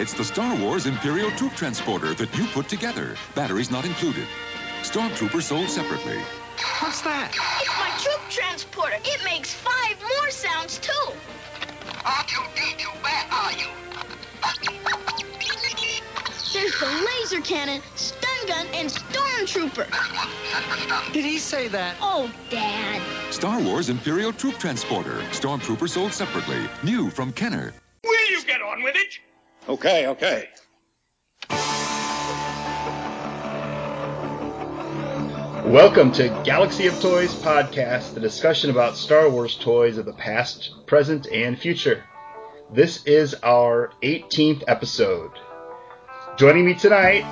It's the Star Wars Imperial Troop Transporter that you put together. Batteries not included. Stormtrooper sold separately. What's that? It's my troop transporter. It makes five more sounds, too. R2D2, where are you? There's the laser cannon, stun gun, and stormtrooper. Did he say that? Oh, Dad. Star Wars Imperial Troop Transporter. Stormtrooper sold separately. New from Kenner. Will you get on with it? Okay, okay. Welcome to Galaxy of Toys podcast, the discussion about Star Wars toys of the past, present, and future. This is our 18th episode. Joining me tonight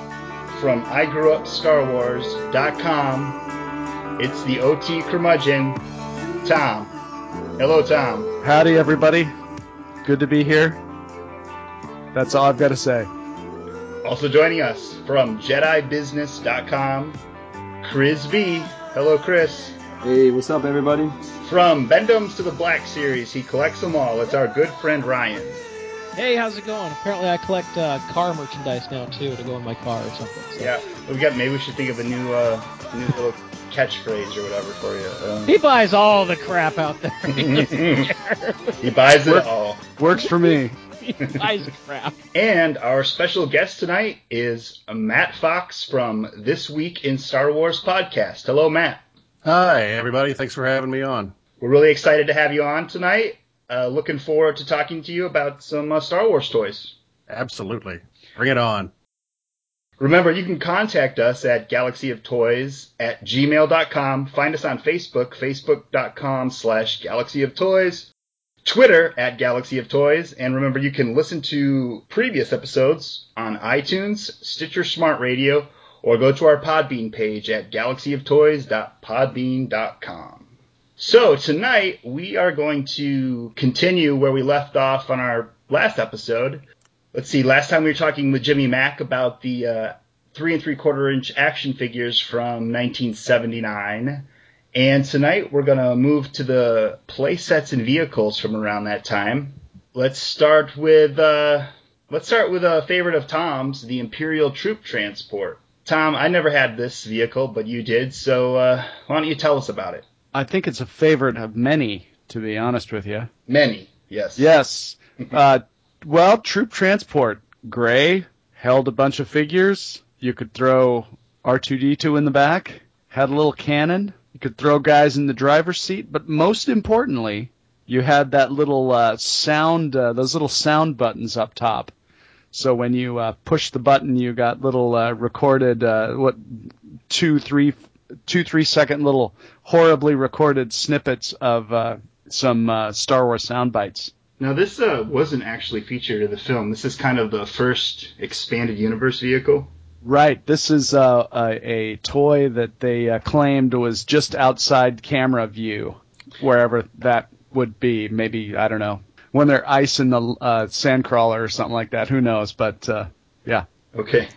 from I Grew Up Star igrewupstarwars.com, it's the OT curmudgeon, Tom. Hello, Tom. Howdy, everybody. Good to be here. That's all I've got to say. Also joining us from JediBusiness.com, Chris V. Hello, Chris. Hey, what's up, everybody? From Bend-Ems to the Black series, he collects them all. It's our good friend Ryan. Hey, how's it going? Apparently, I collect uh, car merchandise now too to go in my car or something. So. Yeah, we got. Maybe we should think of a new, uh, new little catchphrase or whatever for you. Um, He buys all the crap out there. he buys it all. Works for me. He buys crap. And our special guest tonight is Matt Fox from This Week in Star Wars podcast. Hello, Matt. Hi, everybody. Thanks for having me on. We're really excited to have you on tonight. Uh, looking forward to talking to you about some uh, Star Wars toys. Absolutely. Bring it on. Remember, you can contact us at galaxyoftoys at gmail.com. Find us on Facebook, facebook.com slash galaxyoftoys. Twitter at Galaxy of Toys. And remember, you can listen to previous episodes on iTunes, Stitcher Smart Radio, or go to our Podbean page at galaxyoftoys.podbean.com. So tonight we are going to continue where we left off on our last episode. Let's see, last time we were talking with Jimmy Mack about the uh, three and three quarter inch action figures from 1979. And tonight we're going to move to the play sets and vehicles from around that time. Let's start with uh, let's start with a favorite of Tom's, the Imperial Troop Transport. Tom, I never had this vehicle, but you did, so uh, why don't you tell us about it? I think it's a favorite of many, to be honest with you. Many, yes. Yes. uh, well, troop transport. Gray held a bunch of figures. You could throw R2D2 in the back. Had a little cannon. You could throw guys in the driver's seat. But most importantly, you had that little uh, sound, uh, those little sound buttons up top. So when you uh, push the button, you got little uh, recorded, uh, what, two, three, two, three second little horribly recorded snippets of uh, some uh, Star Wars sound bites. Now, this uh, wasn't actually featured in the film. This is kind of the first expanded universe vehicle. Right. This is uh, a, a toy that they uh, claimed was just outside camera view, wherever that would be. Maybe I don't know when they're icing the uh, sandcrawler or something like that. Who knows? But uh, yeah. Okay.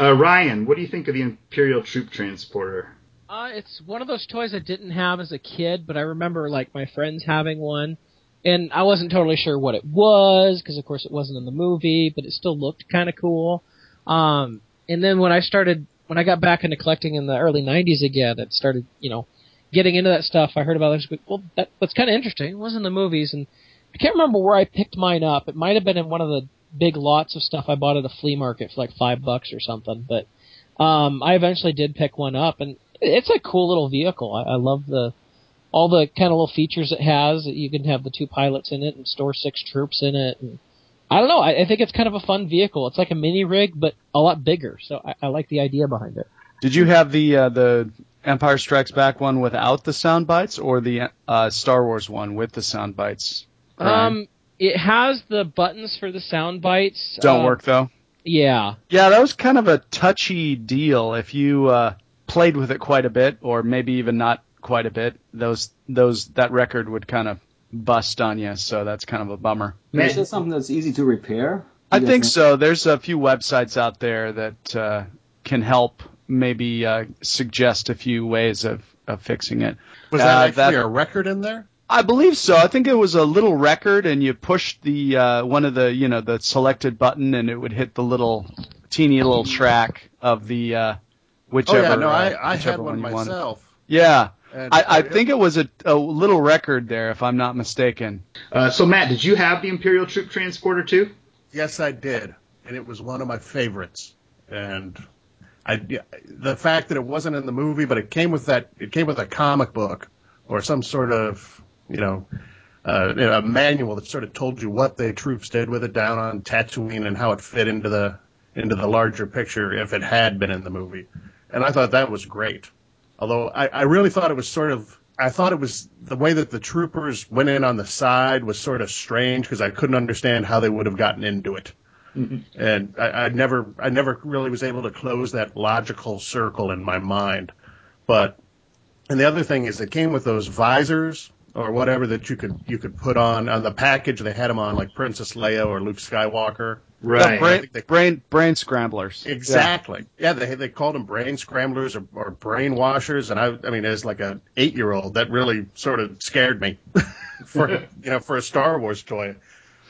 Uh, Ryan, what do you think of the Imperial Troop Transporter? Uh, it's one of those toys I didn't have as a kid, but I remember like my friends having one, and I wasn't totally sure what it was because, of course, it wasn't in the movie, but it still looked kind of cool. Um, and then when I started, when I got back into collecting in the early '90s again, and started, you know, getting into that stuff, I heard about it. Well, that, that's kind of interesting. It was in the movies, and I can't remember where I picked mine up. It might have been in one of the big lots of stuff I bought at a flea market for like five bucks or something. But um, I eventually did pick one up, and it's a cool little vehicle. I, I love the all the kind of little features it has. You can have the two pilots in it and store six troops in it. And I don't know. I, I think it's kind of a fun vehicle. It's like a mini rig, but a lot bigger. So I, I like the idea behind it. Did you have the uh, the Empire Strikes Back one without the sound bites, or the uh, Star Wars one with the sound bites? Um, it has the buttons for the sound bites. Don't uh, work though. Yeah. Yeah, that was kind of a touchy deal. If you uh, played with it quite a bit, or maybe even not quite a bit, those those that record would kind of bust on you. So that's kind of a bummer. Is that something that's easy to repair? I think guys so. There's a few websites out there that uh, can help maybe uh, suggest a few ways of, of fixing it. Was Uh, that actually that- a record in there? I believe so. I think it was a little record, and you pushed the uh, one of the you know the selected button, and it would hit the little teeny little track of the uh, whichever. oh yeah, no, uh, I, I had one you wanted. myself. Yeah, And I, I think it was a, a little record there, if I'm not mistaken. Uh, so Matt, did you have the Imperial Troop Transporter too? Yes, I did, and it was one of my favorites. And I, the fact that it wasn't in the movie, but it came with that, it came with a comic book or some sort of, you know, uh, you know, a manual that sort of told you what the troops did with it down on Tatooine and how it fit into the into the larger picture if it had been in the movie. And I thought that was great. Although I, I really thought it was sort of I thought it was the way that the troopers went in on the side was sort of strange because I couldn't understand how they would have gotten into it. Mm-hmm. And I, I never I never really was able to close that logical circle in my mind. But and the other thing is it came with those visors or whatever that you could you could put on on the package. They had them on like Princess Leia or Luke Skywalker. Yeah, I brain, they- brain brain scramblers. Exactly. Yeah, they they called them brain scramblers or, or brain washers, and I I mean as like an eight year old that really sort of scared me for you know for a Star Wars toy.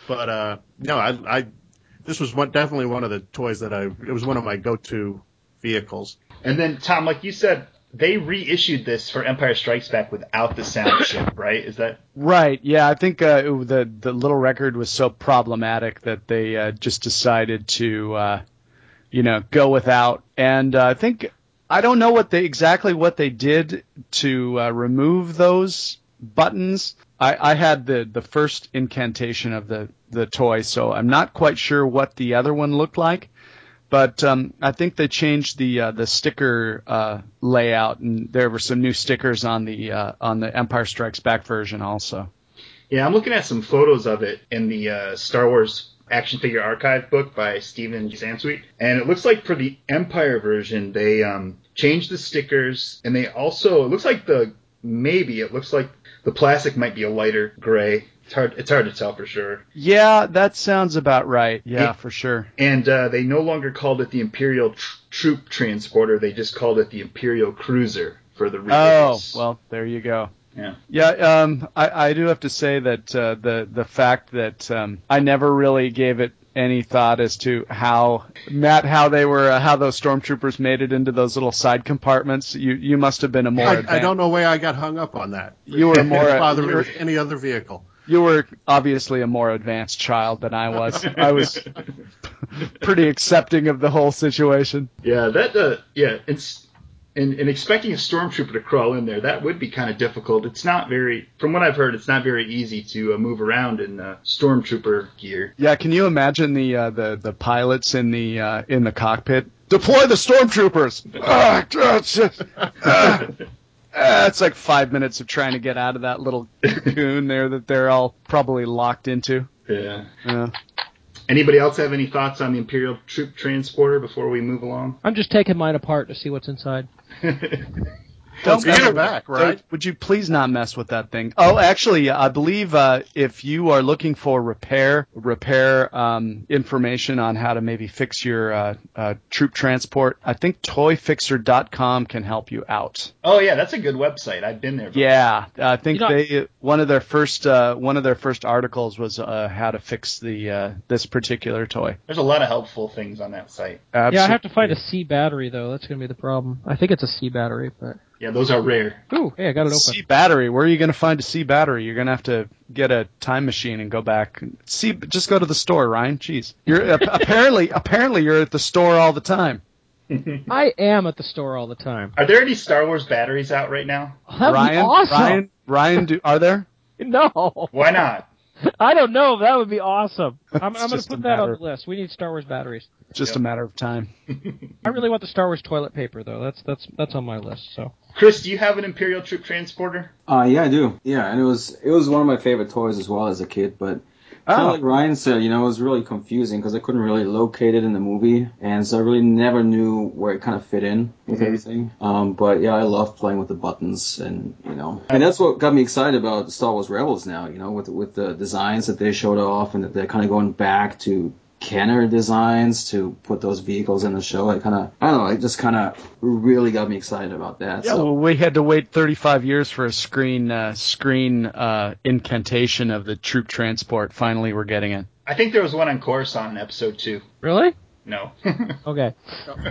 But uh no, I I this was one definitely one of the toys that I it was one of my go to vehicles. And then Tom, like you said, they reissued this for Empire Strikes Back without the sound chip, right? Is that Right. Yeah, I think uh, it- the the little record was so problematic that they uh, just decided to, uh, you know, go without. And uh, I think I don't know what they exactly what they did to uh, remove those buttons. I, I had the the first incantation of the the toy, so I'm not quite sure what the other one looked like. But um, I think they changed the uh, the sticker uh, layout, and there were some new stickers on the uh, on the Empire Strikes Back version also. Yeah, I'm looking at some photos of it in the uh, Star Wars action figure archive book by Stephen Sansweet, and it looks like for the Empire version they um, changed the stickers, and they also it looks like the maybe it looks like the plastic might be a lighter gray. It's hard it's hard to tell for sure. Yeah, that sounds about right. Yeah, Yeah. for sure. And uh, they no longer called it the Imperial tr- Troop Transporter; they just called it the Imperial Cruiser for the Oh, re-release. well, there you go. Yeah. Yeah, um, I, I do have to say that uh, the the fact that um, I never really gave it any thought as to how Matt, how they were, uh, how those stormtroopers made it into those little side compartments. You you must have been a more. I, I don't know why I got hung up on that. You were more. It bothered me with any other vehicle. You were obviously a more advanced child than I was. I was pretty accepting of the whole situation. Yeah, that uh, yeah, it's and, and expecting a stormtrooper to crawl in there that would be kind of difficult. It's not very, from what I've heard, it's not very easy to uh, move around in uh, stormtrooper gear. Yeah, can you imagine the uh, the the pilots in the uh, in the cockpit? Deploy the stormtroopers. Ah, it's just- it's like five minutes of trying to get out of that little cocoon there that they're all probably locked into. Yeah. Yeah. Anybody else have any thoughts on the Imperial Troop Transporter before we move along? I'm just taking mine apart to see what's inside. Don't Get mess her back, right? Would- Would you please not mess with that thing? Oh, actually, I believe uh, if you are looking for repair repair um, information on how to maybe fix your uh, uh, troop transport, I think ToyFixer.com can help you out. Oh yeah, that's a good website. I've been there. Before. Yeah, I think You know- they one of their first uh, one of their first articles was uh, how to fix the uh, this particular toy. There's a lot of helpful things on that site. Absolutely. Yeah, I have to find a C battery though. That's gonna be the problem. I think it's a C battery, but Yeah, those are rare. ooh, hey, I got it open. C battery. Where are you going to find a C battery? You're going to have to get a time machine and go back. C, just go to the store, Ryan. Jeez, you're apparently apparently you're at the store all the time. I am at the store all the time. Are there any Star Wars batteries out right now? Oh, That'd Ryan, be awesome. Ryan, Ryan, do, are there? No, Why not? I don't know. That would be awesome. I'm, I'm going to put that on the list. We need Star Wars batteries. Just a matter of time. I really want the Star Wars toilet paper though. That's that's that's on my list. So Chris, do you have an Imperial Troop Transporter? Uh, yeah, I do. Yeah, and it was it was one of my favorite toys as well as a kid. But kind Oh. of like Ryan said, you know, it was really confusing because I couldn't really locate it in the movie, and so I really never knew where it kind of fit in with Mm-hmm. everything. Um, but yeah, I love playing with the buttons, and you know, and that's what got me excited about Star Wars Rebels now. You know, with with the designs that they showed off, and that they're kind of going back to Kenner designs to put those vehicles in the show. I kind of, I don't know, it just kind of really got me excited about that. Yeah, so, well, we had to wait 35 years for a screen uh, screen uh, incantation of the troop transport. Finally, we're getting it. I think there was one on Coruscant in episode two. Really? No. Okay.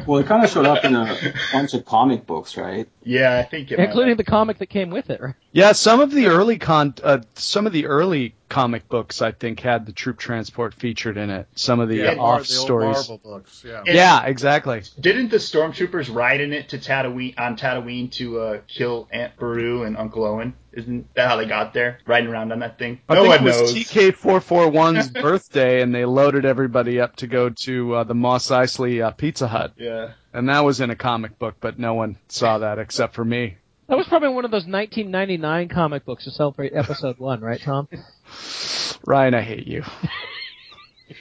well, it kind of showed up in a bunch of comic books, right? Yeah, I think it might Including the comic that came with it, right? Yeah, some of the early con, uh, some of the early comic books I think had the troop transport featured in it. Some of the Yeah, uh, off the stories. Marvel books. Yeah. Yeah, exactly. Didn't the stormtroopers ride in it to Tatooine on Tatooine to uh, kill Aunt Beru and Uncle Owen? Isn't that how they got there? Riding around on that thing? I no think one it was knows. TK441's birthday, and they loaded everybody up to go to uh, the Mos Eisley uh, Pizza Hut, yeah. And that was in a comic book, but no one saw that except for me. That was probably one of those 1999 comic books to celebrate episode one, right, Tom? Ryan, I hate you.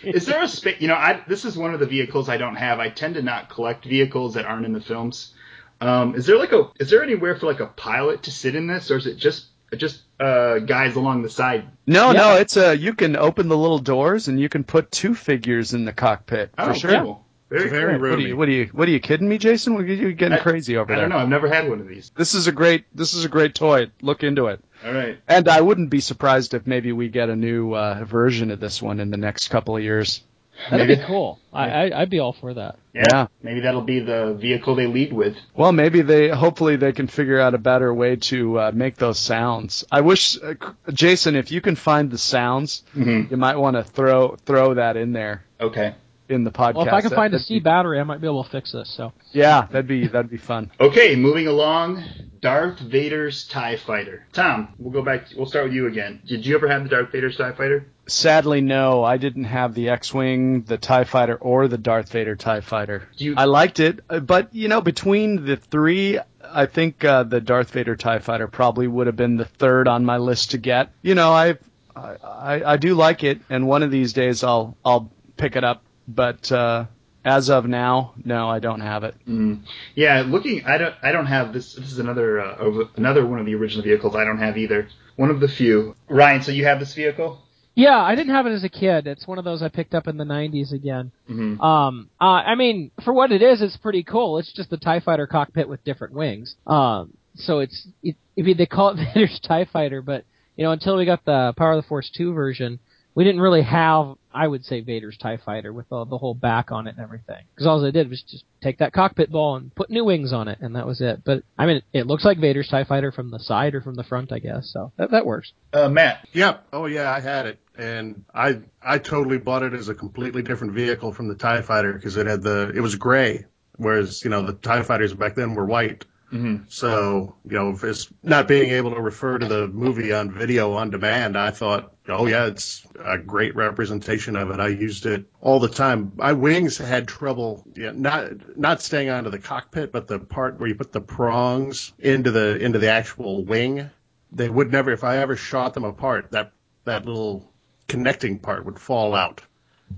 Is there a space? You know, I this is one of the vehicles I don't have. I tend to not collect vehicles that aren't in the films. Um, is there like a? Is there anywhere for like a pilot to sit in this, or is it just just uh, guys along the side? No, Yeah. no, it's a you can open the little doors and you can put two figures in the cockpit Oh, for sure. cool. Very, Very cool. What are you? What are you? What are you kidding me, Jason? What are you getting I- crazy over I there? I don't know. I've never had one of these. This is a great. This is a great toy. Look into it. All right. And I wouldn't be surprised if maybe we get a new uh, version of this one in the next couple of years. That'd Maybe- be cool. I, I I'd be all for that. Yeah. Yeah. Maybe that'll be the vehicle they lead with. Well, maybe they. Hopefully, they can figure out a better way to uh, make those sounds. I wish, uh, Jason, if you can find the sounds, Mm-hmm. you might want to throw throw that in there Okay. In the podcast. Well, if I can find a C be- battery, I might be able to fix this. So yeah, that'd be that'd be fun. Okay, moving along. Darth Vader's Tie Fighter. Tom, we'll go back. We'll start with you again. Did you ever have the Darth Vader's Tie Fighter? Sadly, no, I didn't have the X-wing, the Tie Fighter, or the Darth Vader Tie Fighter. You- I liked it, uh, but you know, between the three, I think uh, the Darth Vader Tie Fighter probably would have been the third on my list to get. You know, I, I, I, I do like it, and one of these days I'll, I'll pick it up. But uh, as of now, no, I don't have it. Mm. Yeah, looking, I don't, I don't have this. This is another, uh, of- another one of the original vehicles I don't have either. One of the few. Ryan, so you have this vehicle? yeah, I didn't have it as a kid. It's one of those I picked up in the 90s again. Mm-hmm. Um, uh, I mean, for what it is, it's pretty cool. It's just the Tie Fighter cockpit with different wings. Um, so it's, it, I mean, they call it Vader's Tie Fighter, but you know, until we got the Power of the Force 2 version, we didn't really have, I would say, Vader's Tie Fighter with the, the whole back on it and everything. Because all they did was just take that cockpit ball and put new wings on it, and that was it. But I mean, it, it looks like Vader's Tie Fighter from the side or from the front, I guess. So that that works. Uh, Matt. Yep. Oh yeah, I had it, and I I totally bought it as a completely different vehicle from the Tie Fighter because it had the it was gray, whereas you know the Tie Fighters back then were white. Mm-hmm. So you know, it's not being able to refer to the movie on video on demand, I thought, oh yeah, it's a great representation of it. I used it all the time. My wings had trouble, not not staying onto the cockpit, but the part where you put the prongs into the into the actual wing. They would never, if I ever shot them apart, that that little connecting part would fall out,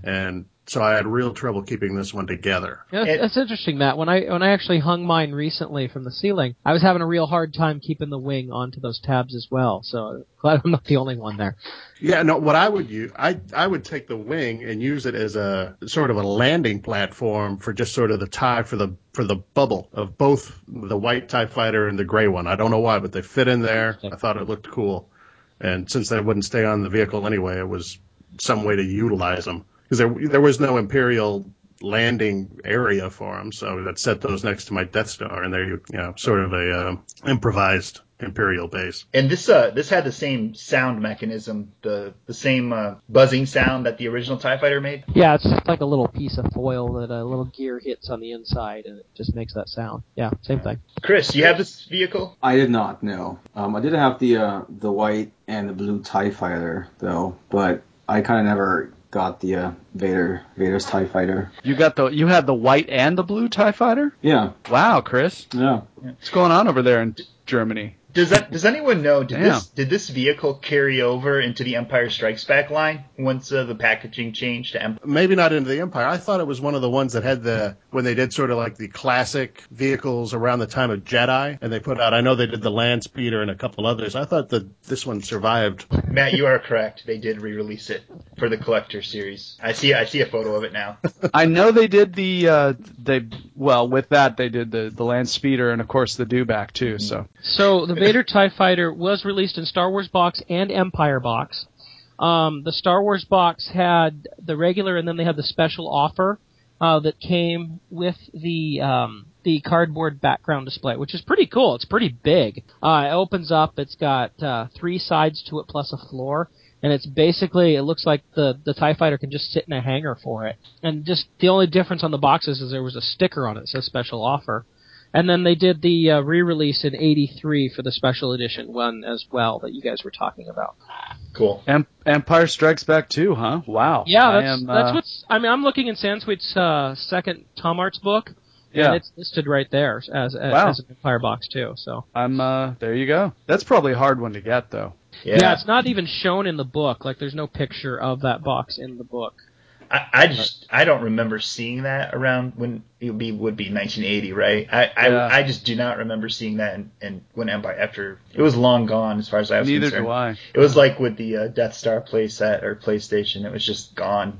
and so I had real trouble keeping this one together. Yeah, that's, It- that's interesting, Matt. When I when I actually hung mine recently from the ceiling, I was having a real hard time keeping the wing onto those tabs as well. So glad I'm not the only one there. Yeah, no. What I would use, I I would take the wing and use it as a sort of a landing platform for just sort of the tie for the for the bubble of both the white Tie Fighter and the gray one. I don't know why, but they fit in there. I thought it looked cool, and since they wouldn't stay on the vehicle anyway, it was some way to utilize them because there there was no Imperial landing area for them, so that set those next to my Death Star, and they're you know sort of a uh, improvised Imperial base. And this uh this had the same sound mechanism, the the same uh, buzzing sound that the original Tie Fighter made. Yeah, it's just like a little piece of foil that a little gear hits on the inside, and it just makes that sound. Yeah, same thing. Chris, you have this vehicle? I did not know. Um, I did have the uh, the white and the blue Tie Fighter though, but I kind of never got the uh, Vader Vader's Tie Fighter. You got the you had the white and the blue Tie Fighter. Yeah, Wow, Chris, yeah. what's going on over there in Germany? Does that does anyone know? Did Damn. this did this vehicle carry over into the Empire Strikes Back line once uh, the packaging changed to Empire? Maybe not into the Empire. I thought it was one of the ones that had the when they did sort of like the classic vehicles around the time of Jedi, and they put out. I know they did the Land Speeder and a couple others. I thought that this one survived. Matt, you are correct. They did re-release it for the collector series. I see I see a photo of it now. I know they did the uh, they well with that they did the the land speeder and of course the dewback too. So So the Vader TIE Fighter was released in Star Wars box and Empire box. Um, the Star Wars box had the regular and then they had the special offer uh, that came with the um, the cardboard background display, which is pretty cool. It's pretty big. Uh, it opens up. It's got uh, three sides to it plus a floor. And it's basically, it looks like the, the TIE fighter can just sit in a hangar for it. And just, the only difference on the boxes is there was a sticker on it says special offer. And then they did the uh, re-release in '83 for the special edition one as well that you guys were talking about. Cool. Em- Empire Strikes Back too, huh? Wow. Yeah, I that's am, that's uh, what's. I mean, I'm looking in Sansweet's uh, second Tomart's book, Yeah. and it's listed right there as as, Wow. as an Empire box too. So I'm uh there you go. That's probably a hard one to get though. yeah. it's not even shown in the book. Like, there's no picture of that box in the book. I, I just I don't remember seeing that around when it would be would be 1980, right? I I, Yeah. I just do not remember seeing that in, in when Empire after it was long gone as far as I was Neither concerned. do I. It was like with the uh, Death Star playset or PlayStation, it was just gone.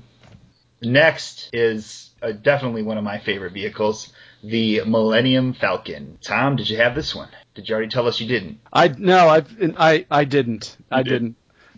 Next is uh, definitely one of my favorite vehicles, the Millennium Falcon. Tom, did you have this one? Did you already tell us you didn't? I no, I I I didn't. I did? didn't.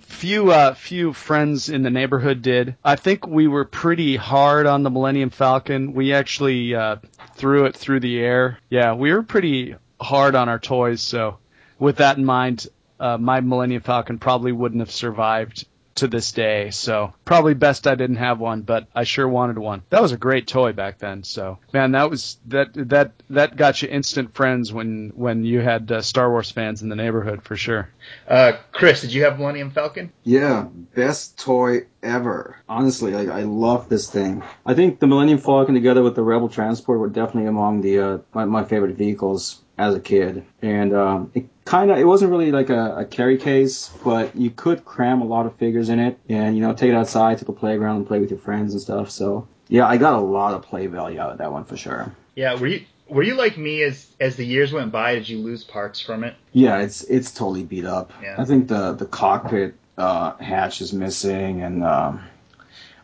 Few uh few friends in the neighborhood did. I think we were pretty hard on the Millennium Falcon. We actually uh threw it through the air. Yeah, we were pretty hard on our toys, so with that in mind, uh my Millennium Falcon probably wouldn't have survived to this day. So probably best I didn't have one, but I sure wanted one. That was a great toy back then. So man, that was that that that got you instant friends when when you had uh, Star Wars fans in the neighborhood for sure. Uh, Chris, did you have Millennium Falcon? Yeah, best toy ever. Honestly, like I love this thing. I think the Millennium Falcon together with the Rebel Transport were definitely among the uh, my, my favorite vehicles as a kid. And um, it kind of it wasn't really like a, a carry case, but you could cram a lot of figures in it, and you know take it outside to the playground and play with your friends and stuff. So yeah, I got a lot of play value out of that one for sure. Yeah, were you were you like me as as the years went by? Did you lose parts from it? Yeah, it's it's totally beat up. Yeah. I think the the cockpit uh, hatch is missing, and um,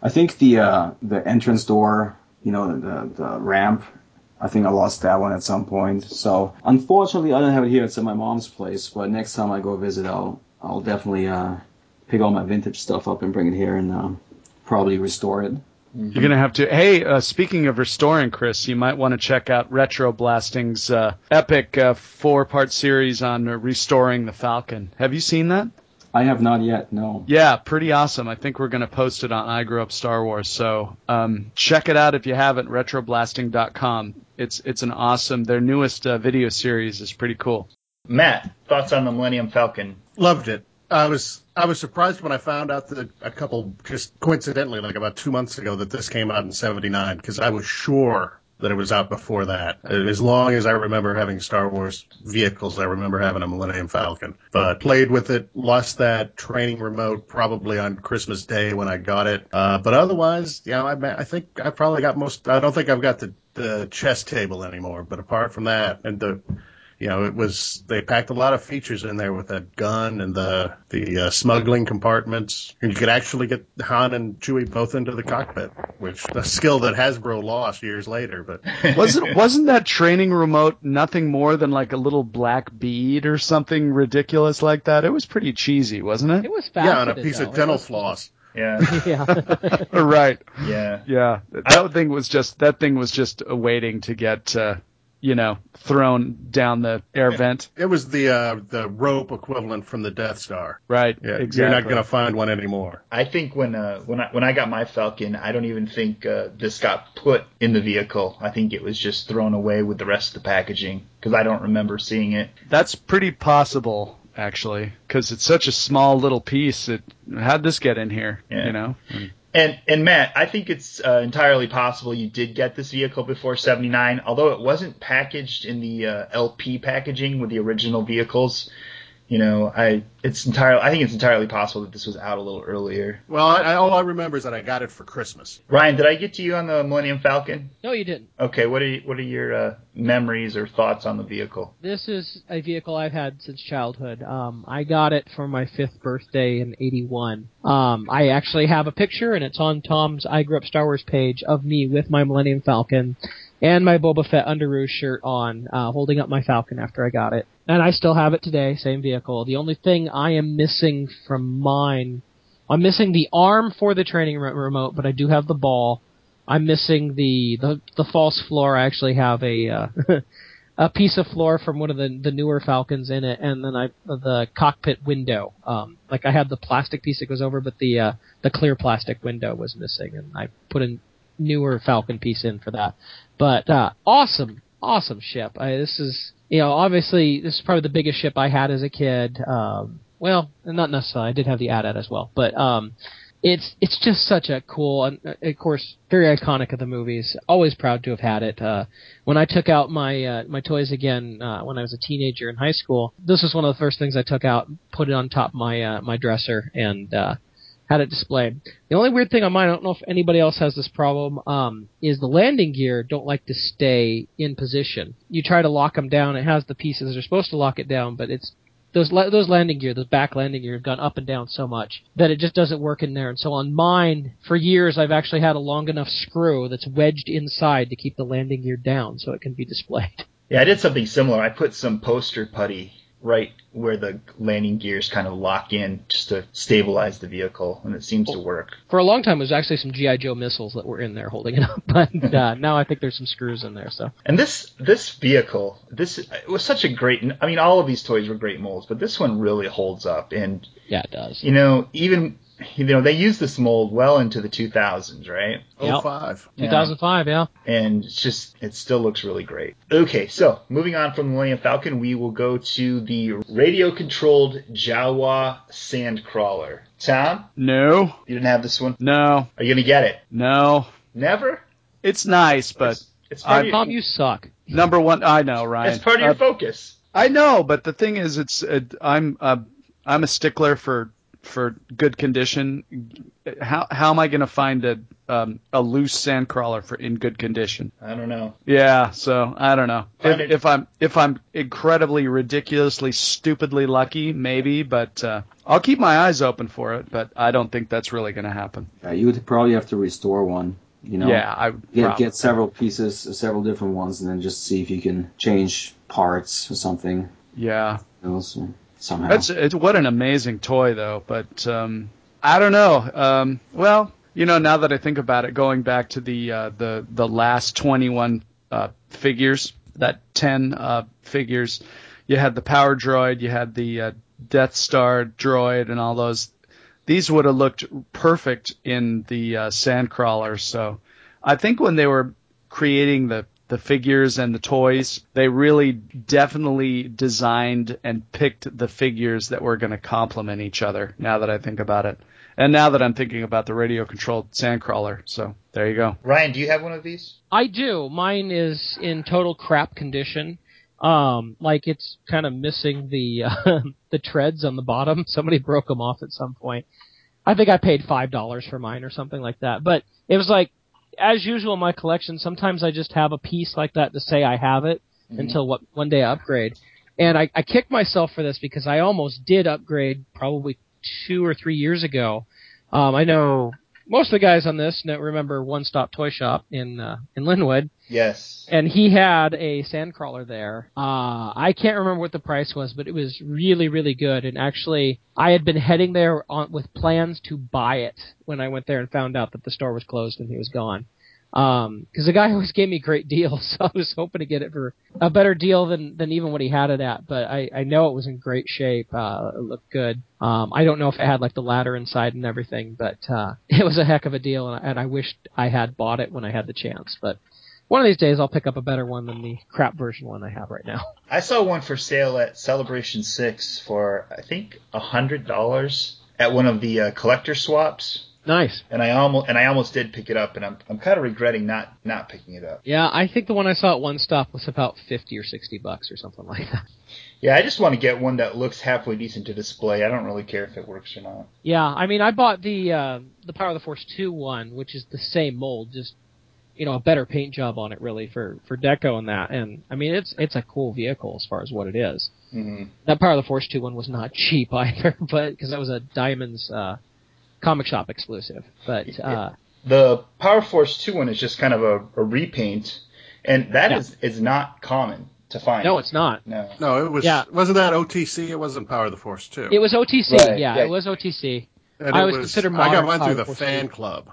I think the uh, the entrance door, you know, the the ramp. I think I lost that one at some point. So unfortunately, I don't have it here. It's at my mom's place. But next time I go visit, I'll I'll definitely uh, pick all my vintage stuff up and bring it here and um, probably restore it. You're gonna have to. Hey, uh, speaking of restoring, Chris, you might want to check out Retro Blasting's uh, epic uh, four-part series on uh, restoring the Falcon. Have you seen that? I have not yet. No. Yeah, pretty awesome. I think we're gonna post it on I Grew Up Star Wars. So um, check it out if you haven't. Retroblasting.com. It's it's an awesome. Their newest uh, video series is pretty cool. Matt, thoughts on the Millennium Falcon? Loved it. I was I was surprised when I found out that a couple just coincidentally like about two months ago that this came out in '79 because I was sure that it was out before that. As long as I remember having Star Wars vehicles, I remember having a Millennium Falcon. But played with it, lost that training remote probably on Christmas Day when I got it. Uh, but otherwise, you know, I, I think I probably got most. I don't think I've got the the chess table anymore. But apart from that, and the you know, it was they packed a lot of features in there with that gun and the the uh, smuggling compartments. And you could actually get Han and Chewie both into the cockpit, which a skill that Hasbro lost years later. But Wasn't wasn't that training remote nothing more than like a little black bead or something ridiculous like that? It was pretty cheesy, wasn't it? It was yeah, and a piece though. of dental floss. Yeah, Yeah. right. yeah. Yeah, that thing was just that thing was just waiting to get uh, you know thrown down the air vent. It was the uh, the rope equivalent from the Death Star. Right. Yeah, exactly. you're not going to find one anymore. I think when uh, when I when I got my Falcon, I don't even think uh, this got put in the vehicle. I think it was just thrown away with the rest of the packaging because I don't remember seeing it. That's pretty possible actually, because it's such a small little piece. It how'd this get in here? Yeah. You know. And and Matt, I think it's uh, entirely possible you did get this vehicle before '79, although it wasn't packaged in the uh, LP packaging with the original vehicles. You know, I it's entirely I think it's entirely possible that this was out a little earlier. Well, I, I, all I remember is that I got it for Christmas. Ryan, did I get to you on the Millennium Falcon? No, you didn't. Okay, what are you, what are your uh, memories or thoughts on the vehicle? This is a vehicle I've had since childhood. Um, I got it for my fifth birthday in '81. Um, I actually have a picture, and it's on Tom's I Grew Up Star Wars page of me with my Millennium Falcon and my Boba Fett Underoos shirt on, uh, holding up my Falcon after I got it. And I still have it today, same vehicle. The only thing I am missing from mine, I'm missing the arm for the training re- remote, but I do have the ball. I'm missing the the, the false floor. I actually have a uh, a piece of floor from one of the the newer Falcons in it, and then I the cockpit window. Um, like I had the plastic piece that goes over, but the uh, the clear plastic window was missing, and I put a newer Falcon piece in for that. But uh, awesome, awesome ship. I, this is you know obviously this is probably the biggest ship I had as a kid. Um, well, not necessarily. I did have the AT-AT as well, but um, it's it's just such a cool and uh, of course very iconic of the movies. Always proud to have had it. Uh, when I took out my uh, my toys again uh, when I was a teenager in high school, this was one of the first things I took out, put it on top of my uh, my dresser, and uh, had it displayed. The only weird thing on mine, I don't know if anybody else has this problem, um, is the landing gear don't like to stay in position. You try to lock them down, it has the pieces that are supposed to lock it down, but it's those those landing gear, those back landing gear, have gone up and down so much that it just doesn't work in there. And so on mine, for years, I've actually had a long enough screw that's wedged inside to keep the landing gear down so it can be displayed. Yeah, I did something similar. I put some poster putty right where the landing gears kind of lock in just to stabilize the vehicle, and it seems to work. For a long time, it was actually some GI Joe missiles that were in there holding it up, but uh, now I think there's some screws in there. So And this this vehicle, this it was such a great. I mean, all of these toys were great molds, but this one really holds up. And yeah, it does. you know, even you know they used this mold well into the 2000s, right? Yep. 05. 2005, yeah. and it's just it still looks really great. Okay, so moving on from the Millennium Falcon, we will go to the radio-controlled Jawa Sandcrawler. Tom, No, you didn't have this one. no, Are you gonna get it? no. Never. It's nice, but It's, it's part, I- of your, Tom, you suck. number one, I know, Ryan. it's part of your Uh, focus. I know, but the thing is, it's it, I'm uh, I'm a stickler for for good condition. How how am I going to find a um, a loose sandcrawler for in good condition? I don't know. Yeah, so I don't know. If, it- if I'm if I'm incredibly ridiculously stupidly lucky, maybe, but uh, I'll keep my eyes open for it. But I don't think that's really going to happen. Yeah, you would probably have to restore one. You know, Yeah, I get probably- get several pieces, several different ones, and then just see if you can change parts or something Yeah, else or somehow. That's it's what an amazing toy though, but um, I don't know. Um, well, you know, now that I think about it, going back to the uh, the the last 21 uh, figures, that 10 uh, figures, you had the Power Droid, you had the uh, Death Star droid, and all those. These would have looked perfect in the uh, Sandcrawler. So, I think when they were creating the the figures and the toys, they really definitely designed and picked the figures that were going to complement each other. Now that I think about it, and now that I'm thinking about the radio controlled Sandcrawler, so there you go. Ryan, do you have one of these? I do. Mine is in total crap condition. Um, like it's kind of missing the uh, the treads on the bottom. Somebody broke them off at some point. I think I paid five dollars for mine or something like that. But it was like, as usual in my collection, sometimes I just have a piece like that to say I have it until what one day I upgrade. And I, I kick myself for this because I almost did upgrade probably two or three years ago. Um, I know most of the guys on this know, remember One Stop Toy Shop in uh, in Linwood, Yes. and he had a sandcrawler there. Uh, I can't remember what the price was, but it was really, really good. And actually, I had been heading there on, with plans to buy it when I went there and found out that the store was closed and he was gone. Um, cause the guy always gave me great deals, so I was hoping to get it for a better deal than, than even what he had it at, but I, I know it was in great shape, uh, it looked good. Um, I don't know if it had like the ladder inside and everything, but, uh, it was a heck of a deal and I, and I wished I had bought it when I had the chance, but one of these days I'll pick up a better one than the crap version one I have right now. I saw one for sale at Celebration Six for I think a hundred dollars at one of the uh, collector swaps. Nice. and I almost and I almost did pick it up, and I'm I'm kind of regretting not not picking it up. Yeah, I think the one I saw at One Stop was about fifty or sixty bucks or something like that. Yeah, I just want to get one that looks halfway decent to display. I don't really care if it works or not. Yeah, I mean, I bought the uh, the Power of the Force two one, which is the same mold, just you know, a better paint job on it, really for for deco and that. And I mean, it's it's a cool vehicle as far as what it is. hmm That Power of the Force two one was not cheap either, but because that was a Diamonds uh, comic shop exclusive. But uh, The Power Force two one is just kind of a, a repaint, and that Yeah. is is not common to find. no, it's not. no. No, it was. Yeah. Wasn't that OTC? It wasn't Power of the Force Two. It was OTC. Right, yeah, yeah. it was OTC. And I it always was- consider I got mine Power through the Force fan two. club.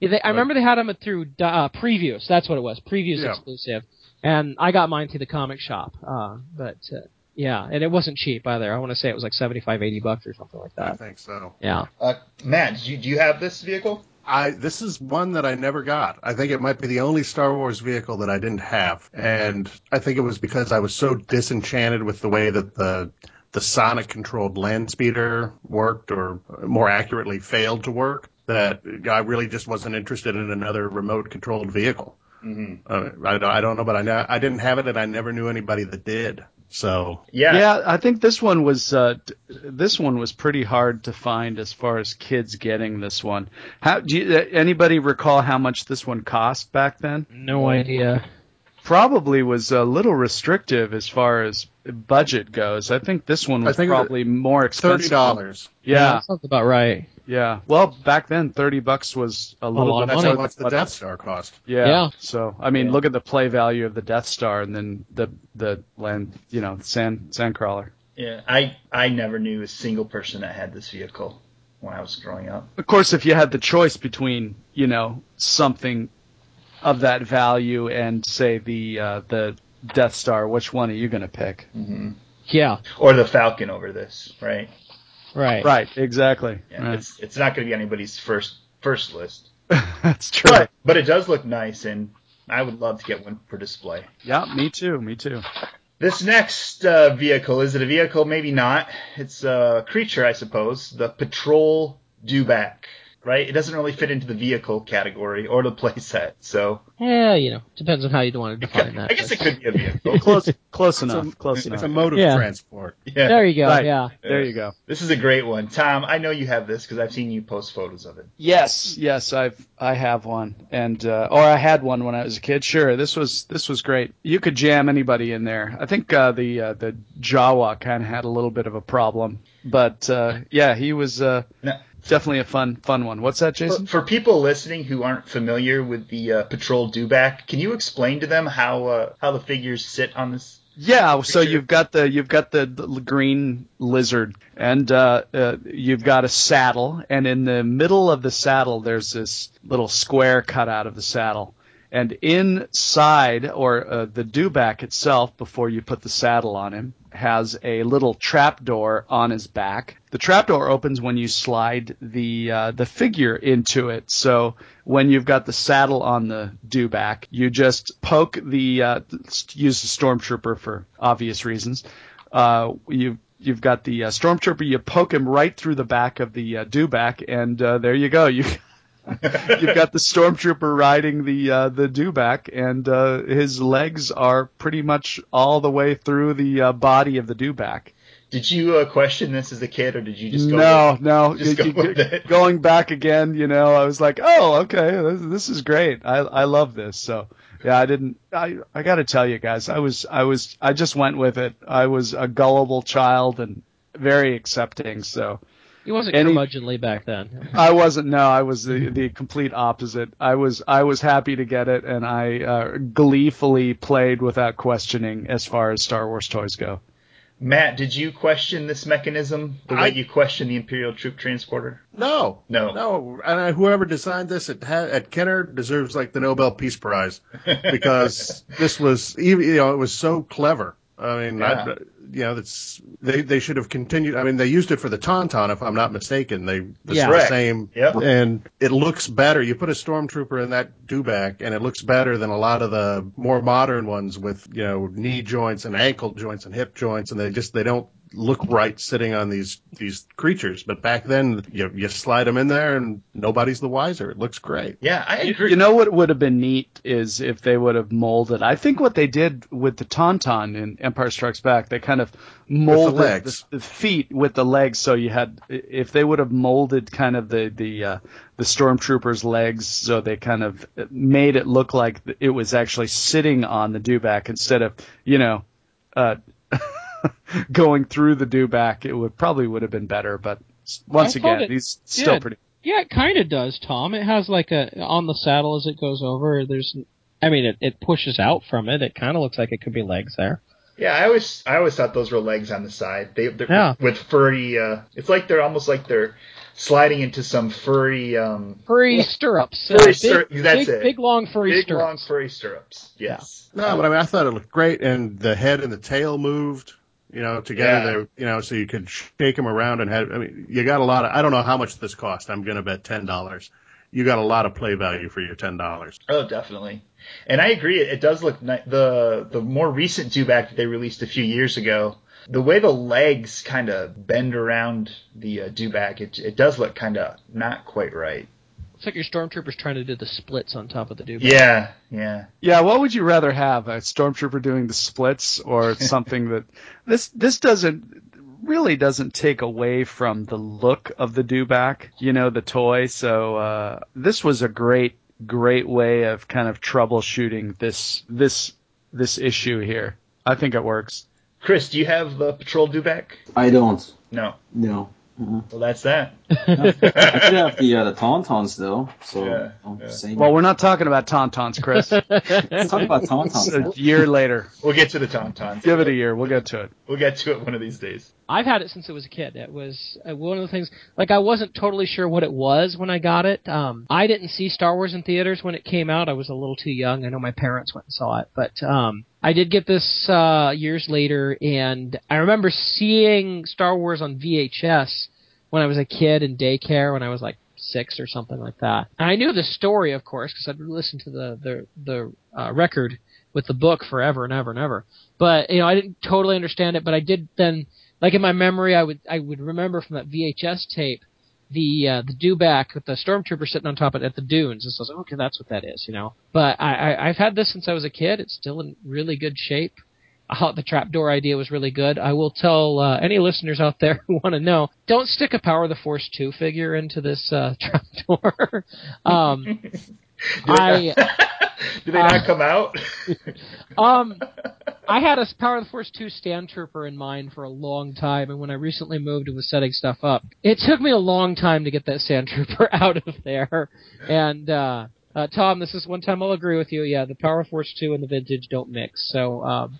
Yeah, they, I remember they had them through uh, previews. That's what it was. Previews Yeah. exclusive. And I got mine through the comic shop. Uh, but uh, yeah, and it wasn't cheap either. I want to say it was like seventy-five, eighty bucks or something like that. I think so. Yeah. Uh, Matt, do you, do you have this vehicle? I this is one that I never got. I think it might be the only Star Wars vehicle that I didn't have, and I think it was because I was so disenchanted with the way that the the sonic controlled land speeder worked, or more accurately, failed to work. That I really just wasn't interested in another remote controlled vehicle. Mm-hmm. Uh, I, don't- I don't know, but I I didn't have it, and I never knew anybody that did. So Yeah. Yeah, I think this one was uh, this one was pretty hard to find as far as kids getting this one. How do you, uh, anybody recall how much this one cost back then? No idea. Probably was a little restrictive as far as budget goes. I think this one was think it- probably more expensive. thirty dollars. Yeah, Sounds about right. Yeah. Well, back then, thirty bucks was a little lot of bit That's money. how much the Death Star cost. Yeah. Yeah. So I mean, Yeah. look at the play value of the Death Star, and then the the land, you know, sand sandcrawler. Yeah. I I never knew a single person that had this vehicle when I was growing up. Of course, if you had the choice between, you know, something of that value and say the uh, the Death Star, which one are you going to pick? hmm Yeah. Or the Falcon over this, right? Right. Right. Exactly. Yeah. Right. It's it's not going to be anybody's first first list, That's true. but but it does look nice, and I would love to get one for display. Yeah. Me too. Me too. This next uh, vehicle is it a vehicle? Maybe not. It's a creature, I suppose. The Patrol Dewback. Right? It doesn't really fit into the vehicle category or the playset, so Yeah, you know, depends on how you want to define that. I guess but- it could be a vehicle. Close. Close It's a- enough. Close It's enough. a mode of Yeah. transport. Yeah. There you go. Right. Yeah. There you go. This is a great one, Tom. I know you have this because I've seen you post photos of it. Yes, yes, I've I have one, and uh, or I had one when I was a kid. Sure, this was this was great. You could jam anybody in there. I think uh, the uh, the Jawa kind of had a little bit of a problem, but uh, yeah, he was uh, Now, definitely a fun fun one. What's that, Jason? for people listening who aren't familiar with the uh, Patrol Dewback, can you explain to them how uh, how the figures sit on this? Yeah, so you've got the you've got the, the green lizard, and uh, uh, you've got a saddle, and in the middle of the saddle there's this little square cut out of the saddle, and inside or uh, the dewback itself, before you put the saddle on him, has a little trap door on his back. The trap door opens when you slide the uh, the figure into it. So when you've got the saddle on the dewback, you just poke the uh, use the stormtrooper for obvious reasons. Uh, you you've got the uh, stormtrooper. You poke him right through the back of the uh, dewback, and uh, there you go. You you've got the stormtrooper riding the uh, the dewback, and uh, his legs are pretty much all the way through the uh, body of the dewback. Did you uh, question this as a kid, or did you just go? no, with- no. just You- go you- with it? Going back again, you know, I was like, oh, okay, this, this is great. I I love this. So yeah, I didn't. I I got to tell you guys, I was I was I just went with it. I was a gullible child and very accepting. So He wasn't Any- curmudgeonly back then. I wasn't. No, I was the the complete opposite. I was I was happy to get it, and I uh, gleefully played without questioning as far as Star Wars toys go. Matt, did you question this mechanism the way I- you question the Imperial Troop Transporter? No, No. no. And I, whoever designed this at, at Kenner deserves like the Nobel Peace Prize because this was even you know it was so clever. I mean, Yeah. I, you know, that's they they should have continued. I mean, they used it for the Tauntaun, if I'm not mistaken. They this Yeah. the same, Yep. and it looks better. You put a stormtrooper in that dewback, and it looks better than a lot of the more modern ones with you know knee joints and ankle joints and hip joints, and they just they don't look right sitting on these these creatures. But back then, you you slide them in there and nobody's the wiser. It looks great. Yeah, I agree. you know what would have been neat is if they would have molded. I think what they did with the Tauntaun in Empire Strikes Back, they kind of molded legs. the, the feet with the legs. So you had, if they would have molded kind of the the uh, the stormtroopers' legs, so they kind of made it look like it was actually sitting on the dewback instead of you know. Uh, going through the dewback, it would probably would have been better, but once I again, it these still did. pretty. Yeah, it kind of does, Tom. It has like a on the saddle as it goes over. There's, I mean, it, it pushes out from it. It kind of looks like it could be legs there. Yeah, I always I always thought those were legs on the side. They they're Yeah. with furry. Uh, it's like they're almost like they're sliding into some furry um Furry stirrups. Furry big, stir- that's big, it. big long furry big stirrups. long furry stirrups. Yes. No, but I mean, I thought it looked great, and the head and the tail moved, you know, together. Yeah. They, you know, so you could shake them around and have. I mean, you got a lot of. I don't know how much this cost. I'm gonna bet ten dollars. You got a lot of play value for your ten dollars. Oh, definitely. And I agree. It, does look ni- the the more recent Dewback that they released a few years ago. The way the legs kind of bend around the uh, Dewback, it it does look kind of not quite right. It's like your stormtroopers trying to do the splits on top of the dude. Yeah, yeah. Yeah, what would you rather have? A stormtrooper doing the splits or something that this this doesn't really doesn't take away from the look of the dewback, you know, the toy. So uh this was a great great way of kind of troubleshooting this this this issue here. I think it works. Chris, do you have the Patrol Dewback? I don't. No. No. Uh-uh. Well, that's that. I could have the uh, the tauntauns though. So Yeah, yeah. Well, we're not talking about tauntauns, Chris. let's talk about tauntauns. a year later. We'll get to the Tauntauns. Give it a year. We'll get to it. We'll get to it one of these days. I've had it since it was a kid. It was uh, one of the things. Like I wasn't totally sure what it was when I got it. Um, I didn't see Star Wars in theaters when it came out. I was a little too young. I know my parents went and saw it, but um, I did get this uh, years later, and I remember seeing Star Wars on VHS when I was a kid in daycare when I was like six or something like that. And I knew the story, of course, because I'd listened to the the the uh, record with the book forever and ever and ever. But you know, I didn't totally understand it. But I did then, like in my memory, I would I would remember from that VHS tape the uh, the dewback with the stormtrooper sitting on top of it at the dunes. And so I was like, okay, that's what that is, you know. But I, I I've had this since I was a kid. It's still in really good shape. I thought the trapdoor idea was really good. I will tell uh, any listeners out there who want to know: don't stick a Power of the Force two figure into this uh, trapdoor. um, I Do they not come out? um, I had a Power of the Force 2 Sandtrooper in mind for a long time, and when I recently moved and was setting stuff up, it took me a long time to get that Sandtrooper out of there. And, uh, uh, Tom, this is one time I'll agree with you. Yeah, the Power of the Force 2 and the Vintage don't mix. So, um,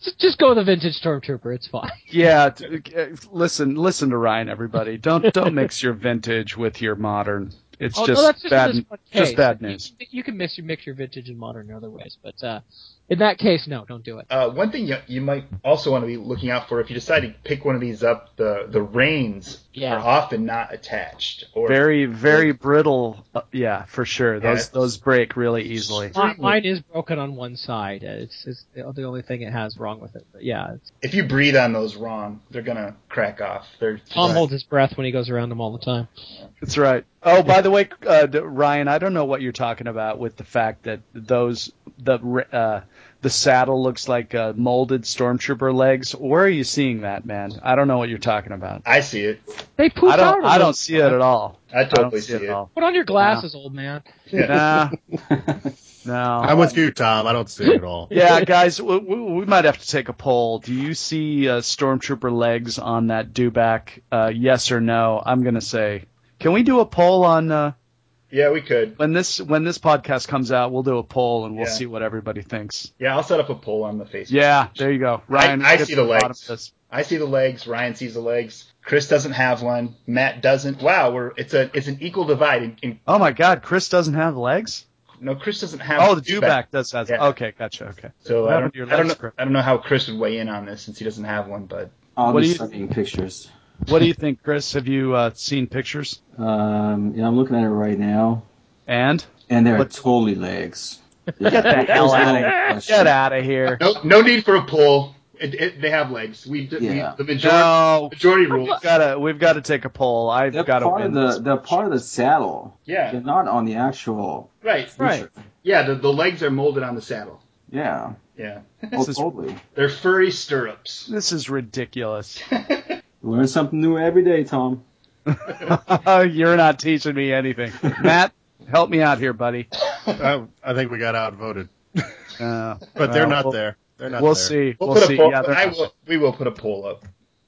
just, just go with the Vintage Stormtrooper. It's fine. Yeah, uh, listen, listen to Ryan, everybody. Don't don't mix your vintage with your modern. It's Oh, just no, just bad, in this one just bad news. You, you can mix your mix your vintage and modern in other ways, but uh, in that case, no, don't do it. Uh, one thing you, you might also want to be looking out for if you decide to pick one of these up, the the reins Yeah. are often not attached. Or Very, very brittle. Uh, yeah, for sure. Those it's- those break really easily. Mi- Mine is broken on one side. It's, it's the only thing it has wrong with it. But yeah, if you breathe on those wrong, they're gonna crack off. They're just, Tom holds his breath when he goes around them all the time. That's right. Oh, by the way, uh, Ryan, I don't know what you're talking about with the fact that those the uh, the saddle looks like uh, molded stormtrooper legs. Where are you seeing that, man? I don't know what you're talking about. I see it. They poop I don't. a I little. don't see it at all. I I don't totally see see it it. at all. Put on your glasses, old man. Nah, no. I'm with you, Tom. I don't see it at all. Yeah, guys, we, we, we might have to take a poll. Do you see uh, stormtrooper legs on that dewback? Uh, yes or no? I'm gonna say. Can we do a poll on uh, Yeah, we could. when this when this podcast comes out? We'll do a poll and we'll Yeah. see what everybody thinks. Yeah, I'll set up a poll on the Facebook. Yeah, there you go, Ryan. I get see to the legs. I see the legs. Ryan sees the legs. Chris doesn't have one. Matt doesn't. Wow, we're it's a it's an equal divide. In, in, Oh my God, Chris doesn't have legs. no, Chris doesn't have. Oh, the dewback. dewback does have. Yeah. Okay, gotcha. Okay. So What I don't, to I don't know. Chris? I don't know how Chris would weigh in on this since he doesn't have one, but I'll What be do you- studying pictures. What do you think, Chris? Have you uh, seen pictures? Um, yeah, I'm looking at it right now, And and they're What- totally legs. get the hell out of here. Get out of here. no no need for a poll. it, it, they have legs. We, d- Yeah. we the majority, No, majority rules. we've gotta we've gotta take a poll. I've They're got to part win. of the this. they're part of the saddle. Yeah, They're not on the actual. right. Right. Yeah, the, the legs are molded on the saddle. Yeah. Yeah, Oh, is- totally. they're furry stirrups. This is ridiculous. Learn something new every day, Tom. You're not teaching me anything, Matt. Help me out here, buddy. I, I think we got outvoted, Uh, but they're well, not we'll- there. They're not We'll there. see. We'll, We'll, put see. a poll. Yeah, I will, we will put a poll up.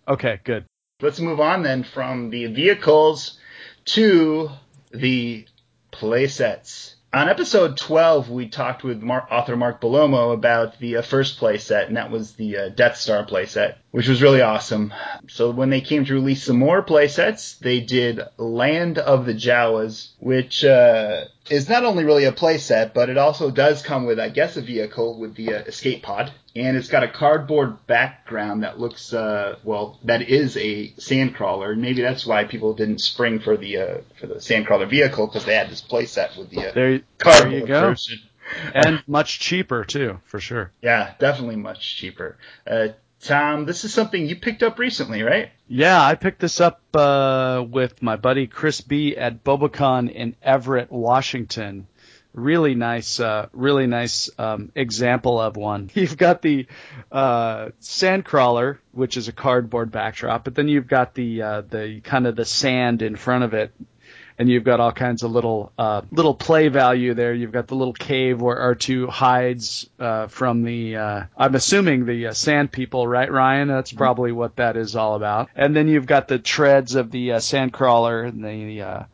Okay, good. Let's move on then from the vehicles to the playsets. On episode 12, we talked with Mar- author Mark Bellomo about the uh, first playset, and that was the uh, Death Star playset, which was really awesome. So when they came to release some more playsets, they did Land of the Jawas, which uh, is not only really a playset, but it also does come with, I guess, a vehicle with the uh, escape pod. And it's got a cardboard background that looks, uh, well, that is a sandcrawler. Maybe that's why people didn't spring for the uh, for the sandcrawler vehicle because they had this playset with the uh, There, there cardboard you go. version. And much cheaper too, for sure. Yeah, definitely much cheaper. Tom, this is something you picked up recently, right? Yeah, I picked this up uh, with my buddy Chris B at Bobacon in Everett, Washington. Really nice, uh, really nice um, example of one. You've got the uh, Sandcrawler, which is a cardboard backdrop, but then you've got the uh, the kind of the sand in front of it, and you've got all kinds of little uh, little play value there. You've got the little cave where R2 hides uh, from the. Uh, I'm assuming the uh, sand people, right, Ryan? That's probably what that is all about. And then you've got the treads of the uh, sandcrawler and the. Uh,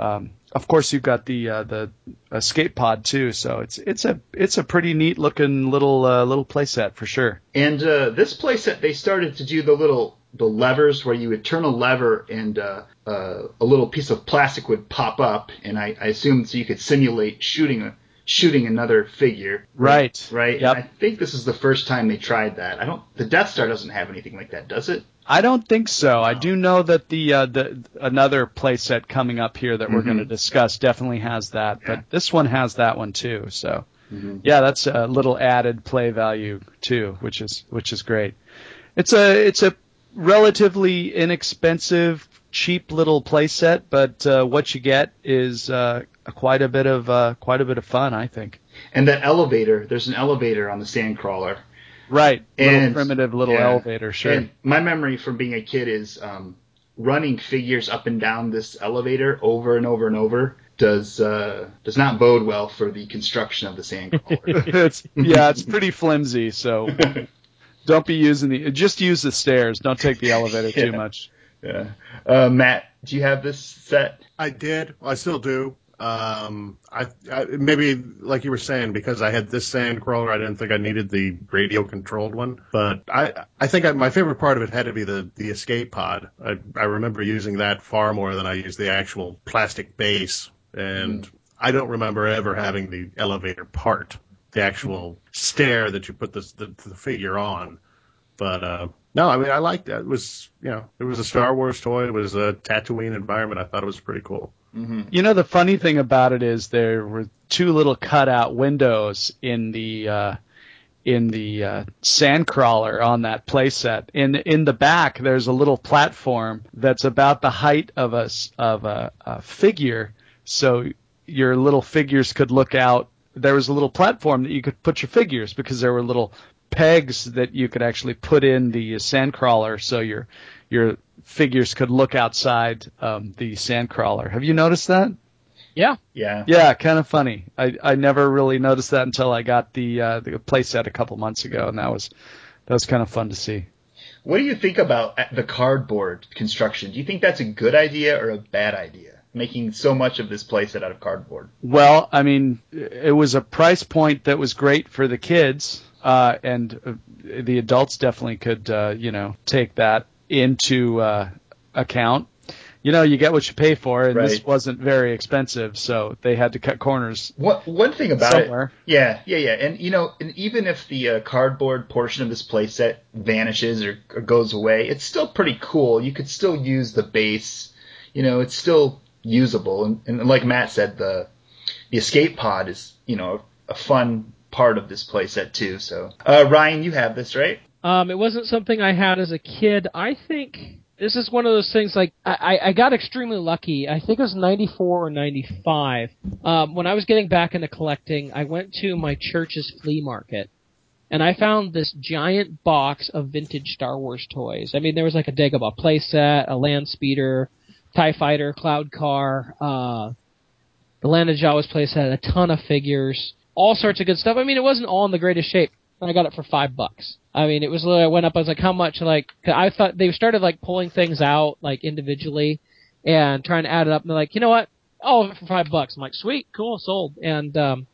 um, of course, you've got the uh, the escape pod too. So it's it's a it's a pretty neat looking little uh, little playset for sure. And uh, this playset, they started to do the little the levers where you would turn a lever and uh, uh, a little piece of plastic would pop up, and I, I assume so you could simulate shooting a shooting another figure. Right. Right. Yep. I think this is the first time they tried that. I don't. The Death Star doesn't have anything like that, does it? I don't think so. I do know that the uh, the another playset coming up here that we're Mhm. going to discuss definitely has that, Yeah. but this one has that one too. So Mhm. yeah, that's a little added play value too, which is which is great. It's a it's a relatively inexpensive, cheap little playset, but uh, what you get is uh, quite a bit of uh, quite a bit of fun, I think. And that elevator, there's an elevator on the Sandcrawler. Right, little And- primitive little yeah. elevator, sure. And my memory from being a kid is um, running figures up and down this elevator over and over and over does uh, does not bode well for the construction of the Sandcrawler. it's yeah, it's pretty flimsy, so don't be using the just use the stairs. Don't take the elevator too much. yeah. Uh, Matt, do you have this set? I did. I still do. Um, I, I maybe like you were saying because I had this sand crawler, I didn't think I needed the radio controlled one. But I, I think I, my favorite part of it had to be the the escape pod. I, I remember using that far more than I used the actual plastic base, and I don't remember ever having the elevator part, the actual stair that you put this, the the figure on. But uh, no, I mean I liked that. It was you know it was a Star Wars toy. It was a Tatooine environment. I thought it was pretty cool. Mm-hmm. You know the funny thing about it is there were two little cutout windows in the uh, in the uh, sandcrawler on that playset. In in the back, there's a little platform that's about the height of a s- of a, a figure, so your little figures could look out. There was a little platform that you could put your figures because there were little pegs that you could actually put in the sandcrawler, so your your figures could look outside um, the sandcrawler. Have you noticed that? Yeah. Yeah. Yeah, kind of funny. I, I never really noticed that until I got the uh, the playset a couple months ago, and that was that was kind of fun to see. What do you think about the cardboard construction? Do you think that's a good idea or a bad idea? Making so much of this playset out of cardboard. Well, I mean, it was a price point that was great for the kids, uh, and uh, the adults definitely could, uh, you know, take that into uh, account. You know, you get what you pay for, and this wasn't very expensive, so they had to cut corners One one thing about somewhere. it, yeah, yeah, yeah, and you know, and even if the uh, cardboard portion of this playset vanishes or, or goes away, it's still pretty cool. You could still use the base. You know, it's still usable, and, and like Matt said, the the escape pod is you know a fun part of this playset too. So, uh, Ryan, you have this right? Um, it wasn't something I had as a kid. I think this is one of those things like I, I got extremely lucky. I think it was 94 or 95. Um, when I was getting back into collecting, I went to my church's flea market and I found this giant box of vintage Star Wars toys. I mean, there was like a Dagobah playset, a land speeder, TIE fighter, cloud car, uh, the Land of Jawas playset, a ton of figures, all sorts of good stuff. I mean, it wasn't all in the greatest shape. And I got it for five bucks. I mean, it was. I went up. I was like, how much? Like, I thought they started like pulling things out like individually and trying to add it up. And they're like, you know what? Oh, for five bucks. I'm like, sweet, cool, sold. And um,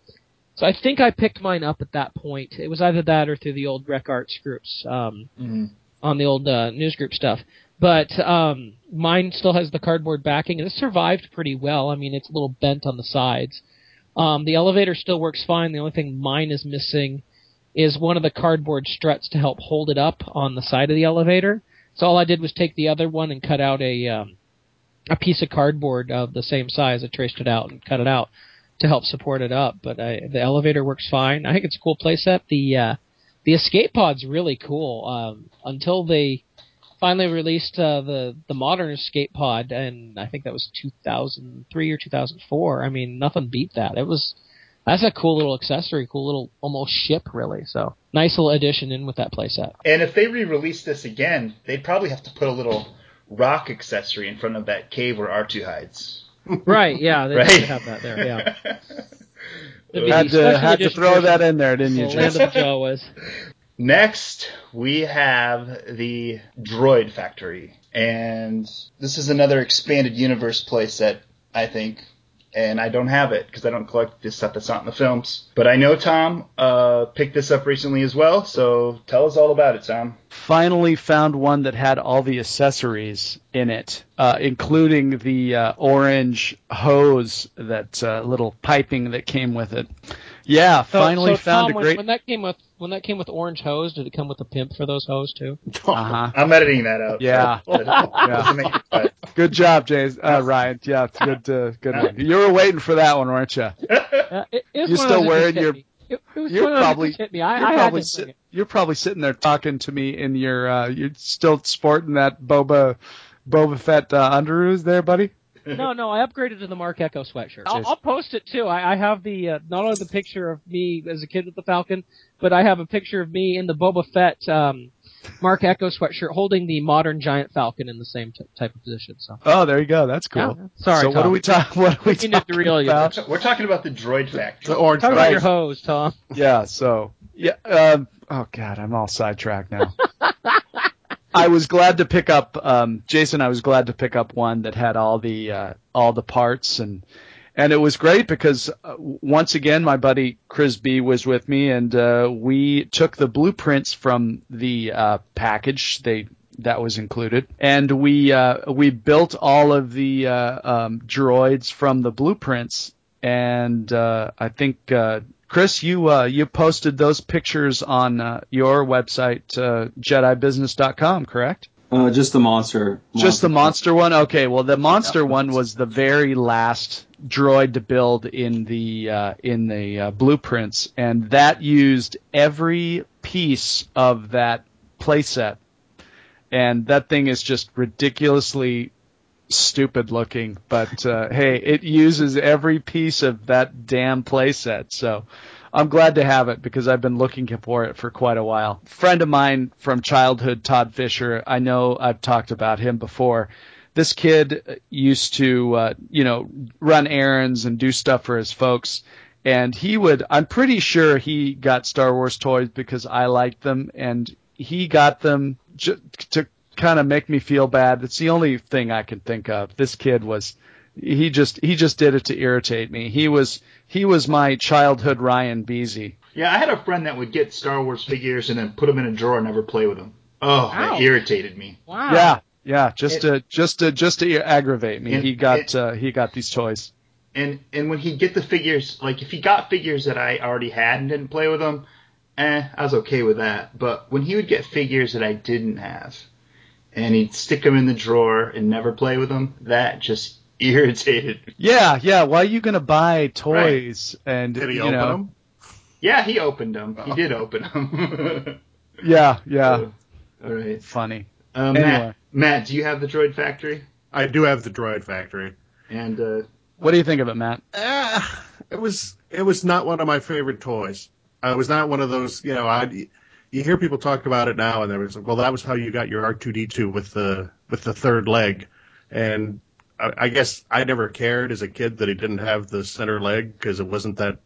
so I think I picked mine up at that point. It was either that or through the old Rec Arts groups um, Mhm. on the old uh, news group stuff. But um, mine still has the cardboard backing, and it survived pretty well. I mean, it's a little bent on the sides. Um, the elevator still works fine. The only thing mine is missing is one of the cardboard struts to help hold it up on the side of the elevator. So all I did was take the other one and cut out a um, a piece of cardboard of the same size. I traced it out and cut it out to help support it up. But I, the elevator works fine. I think it's a cool playset. The uh, the escape pod's really cool. Um, until they finally released uh, the the modern escape pod, and I think that was 2003 or 2004. I mean, nothing beat that. It was that's a cool little accessory, cool little almost ship, really. So nice little addition in with that playset. And if they re-release this again, they'd probably have to put a little rock accessory in front of that cave where R2 hides. Right? Yeah, they Right? should have that there. Yeah. It'd be Had special to, had to edition throw that in there, didn't you, of Land Jason? of Jawas. Next, we have the Droid Factory. And this is another expanded universe playset, I think. And I don't have it because I don't collect this stuff that's not in the films. But I know Tom uh, picked this up recently as well, so tell us all about it, Tom. Finally found one that had all the accessories in it, uh, including the uh, orange hose, that uh, little piping that came with it. Yeah, So, finally so found Tom, a great. when that came with when that came with orange hose, did it come with a pimp for those hose too? Uh huh. I'm editing that out. Yeah. That doesn't make it cut. Good job, James. Uh, Ryan. Yeah, it's good. Uh, good one. You were waiting for that one, weren't you? Uh, it, it You one of still those that wearing just hit your- me. It, it was you're one of those that probably- me. I, You're I probably to sit, you're probably sitting there talking to me in your. Uh, you're still sporting that Boba Boba Fett uh, underoos there, buddy. It. No, no, I upgraded to the Marc Ecko sweatshirt. I'll, I'll post it too. I, I have the uh, not only the picture of me as a kid with the Falcon, but I have a picture of me in the Boba Fett um, Marc Ecko sweatshirt holding the modern giant Falcon in the same t- type of position. So Oh, there you go. That's cool. Yeah. Sorry, So what Tom. are we talking? What are we You need to talking reel you. about? We're talking about the Droid Factory. The orange talk about bag. your hose, Tom. Yeah. So yeah. Um, oh God, I'm all sidetracked now. I was glad to pick up, um, Jason. I was glad to pick up one that had all the uh, all the parts. And and it was great because uh, once again my buddy Chris B was with me and uh, we took the blueprints from the uh, package. They that was included. And we uh, we built all of the uh, um, droids from the blueprints. And uh, I think uh, Chris you uh, you posted those pictures on uh, your website uh, JediBusiness.com correct? Uh, just the monster. Just the monster one. Okay, well the monster one was the very last droid to build in the uh, in the uh, blueprints, and that used every piece of that playset, and that thing is just ridiculously stupid looking. But uh, hey, it uses every piece of that damn playset, so. I'm glad to have it because I've been looking for it for quite a while. Friend of mine from childhood, Todd Fisher, I know I've talked about him before. This kid used to, uh, you know, run errands and do stuff for his folks. And he would, I'm pretty sure he got Star Wars toys because I liked them and he got them to kind of make me feel bad. It's the only thing I can think of. This kid was, he just, he just did it to irritate me. He was, he was my childhood Ryan Beasy. Yeah, I had a friend that would get Star Wars figures and then put them in a drawer and never play with them. Oh, Ouch. that irritated me. Wow. Yeah, yeah, just It- to just to just to aggravate me. He got it- uh, he got these toys. And and when he'd get the figures, like if he got figures that I already had and didn't play with them, eh, I was okay with that. But when he would get figures that I didn't have, and he'd stick them in the drawer and never play with them, that just irritated me. Yeah, yeah. Why are you gonna buy toys and Did he you open know? them? Yeah, he opened them. He did open them. Yeah, yeah. All right. Funny. Um, Anyway. Matt, Matt, do you have the Droid Factory? I do have the Droid Factory. And uh, What do you think of it, Matt? Ah, it was it was not one of my favorite toys. I was not one of those. You know, I you hear people talk about it now, and there was well, that was how you got your R two D two with the with the third leg, and I, I guess I never cared as a kid that he didn't have the center leg because it wasn't that.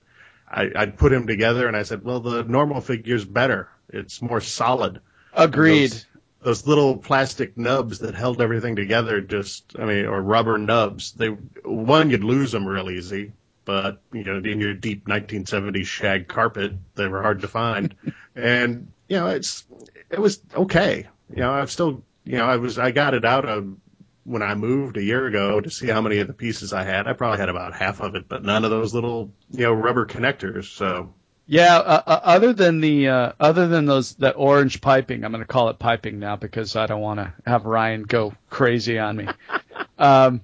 I, I'd put him together, and I said, well, the normal figure's better. It's more solid. Agreed. Those, those little plastic nubs that held everything together just, I mean, or rubber nubs. They one you'd lose them real easy, but you know, in your deep 1970s shag carpet, they were hard to find. and you know, it's it was okay. You know, I've still, you know, I was I got it out of when I moved a year ago to see how many of the pieces I had. I probably had about half of it, but none of those little, you know, rubber connectors. So Yeah, uh, uh, other than the uh, other than those that orange piping, I'm going to call it piping now because I don't want to have Ryan go crazy on me. um,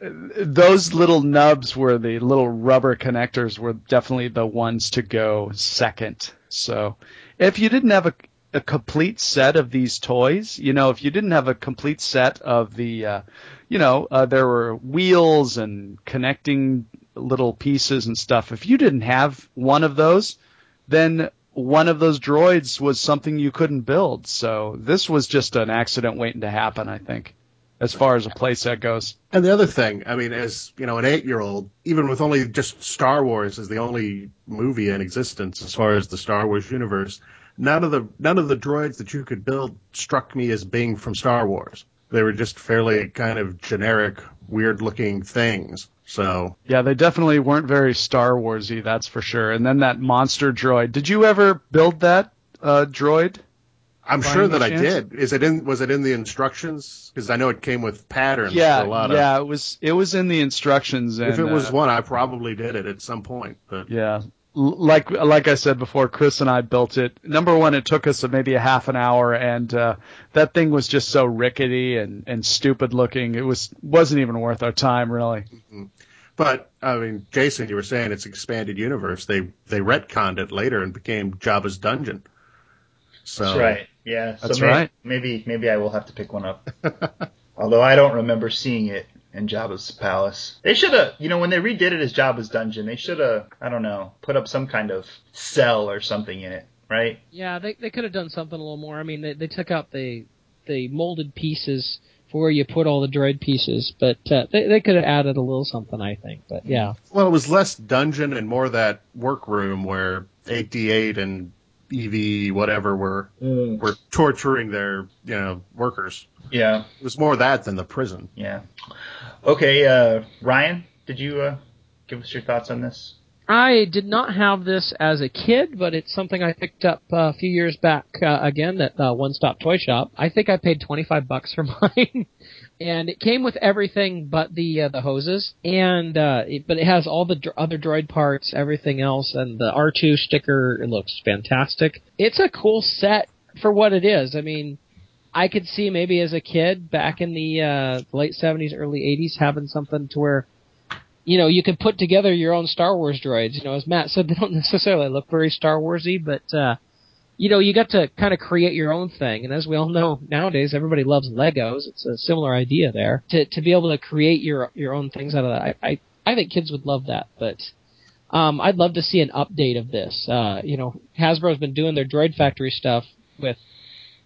those little nubs were the little rubber connectors were definitely the ones to go second. So if you didn't have a, a complete set of these toys, you know, if you didn't have a complete set of the, uh, you know, uh, there were wheels and connecting little pieces and stuff. If you didn't have one of those, then one of those droids was something you couldn't build. So this was just an accident waiting to happen, I think, as far as a playset goes. And the other thing, I mean, as you know, an eight-year-old, even with only just Star Wars as the only movie in existence as far as the Star Wars universe, none of the none of the droids that you could build struck me as being from Star Wars. They were just fairly kind of generic, weird-looking things. So Yeah, they definitely weren't very Star Warsy, that's for sure. And then that monster droid. Did you ever build that uh, droid? I'm sure any that I did. Is it in? Was it in the instructions? Because I know it came with patterns. Yeah, for a lot of, yeah, it was it was in the instructions. And, If it was uh, one, I probably did it at some point. But Yeah. Like like I said before, Chris and I built it. Number one, it took us maybe a half an hour, and uh, that thing was just so rickety and, and stupid looking. It was wasn't even worth our time, really. But I mean, Jason, you were saying it's expanded universe. They they retconned it later and became Jabba's dungeon. So That's right. Yeah. So That's may- right. Maybe maybe I will have to pick one up. Although I don't remember seeing it in Jabba's palace. They should have, you know, when they redid it as Jabba's dungeon, they should have, I don't know, put up some kind of cell or something in it, right? Yeah, they they could have done something a little more. I mean, they they took out the the molded pieces for where you put all the droid pieces, but uh, they they could have added a little something, I think. But yeah, Well, it was less dungeon and more that workroom where 8D8 and EV whatever were were torturing their you know workers. Yeah. It was more that than the prison. Yeah. Okay, uh, Ryan, did you uh, give us your thoughts on this? I did not have this as a kid, but it's something I picked up uh, a few years back uh, again at uh, One Stop Toy Shop. I think I paid twenty five bucks for mine, and it came with everything but the uh, the hoses, and uh, it, but it has all the dr- other droid parts, everything else, and the R two sticker. It looks fantastic. It's a cool set for what it is. I mean. I could see maybe as a kid back in the uh, late seventies, early eighties, having something to where you know, you could put together your own Star Wars droids. You know, as Matt said, they don't necessarily look very Star Warsy, but uh, you know, you got to kind of create your own thing. And as we all know nowadays, everybody loves Legos. It's a similar idea there to to be able to create your your own things out of that. I I, I think kids would love that, but. Um, I'd love to see an update of this. Uh, you know, Hasbro's been doing their Droid Factory stuff with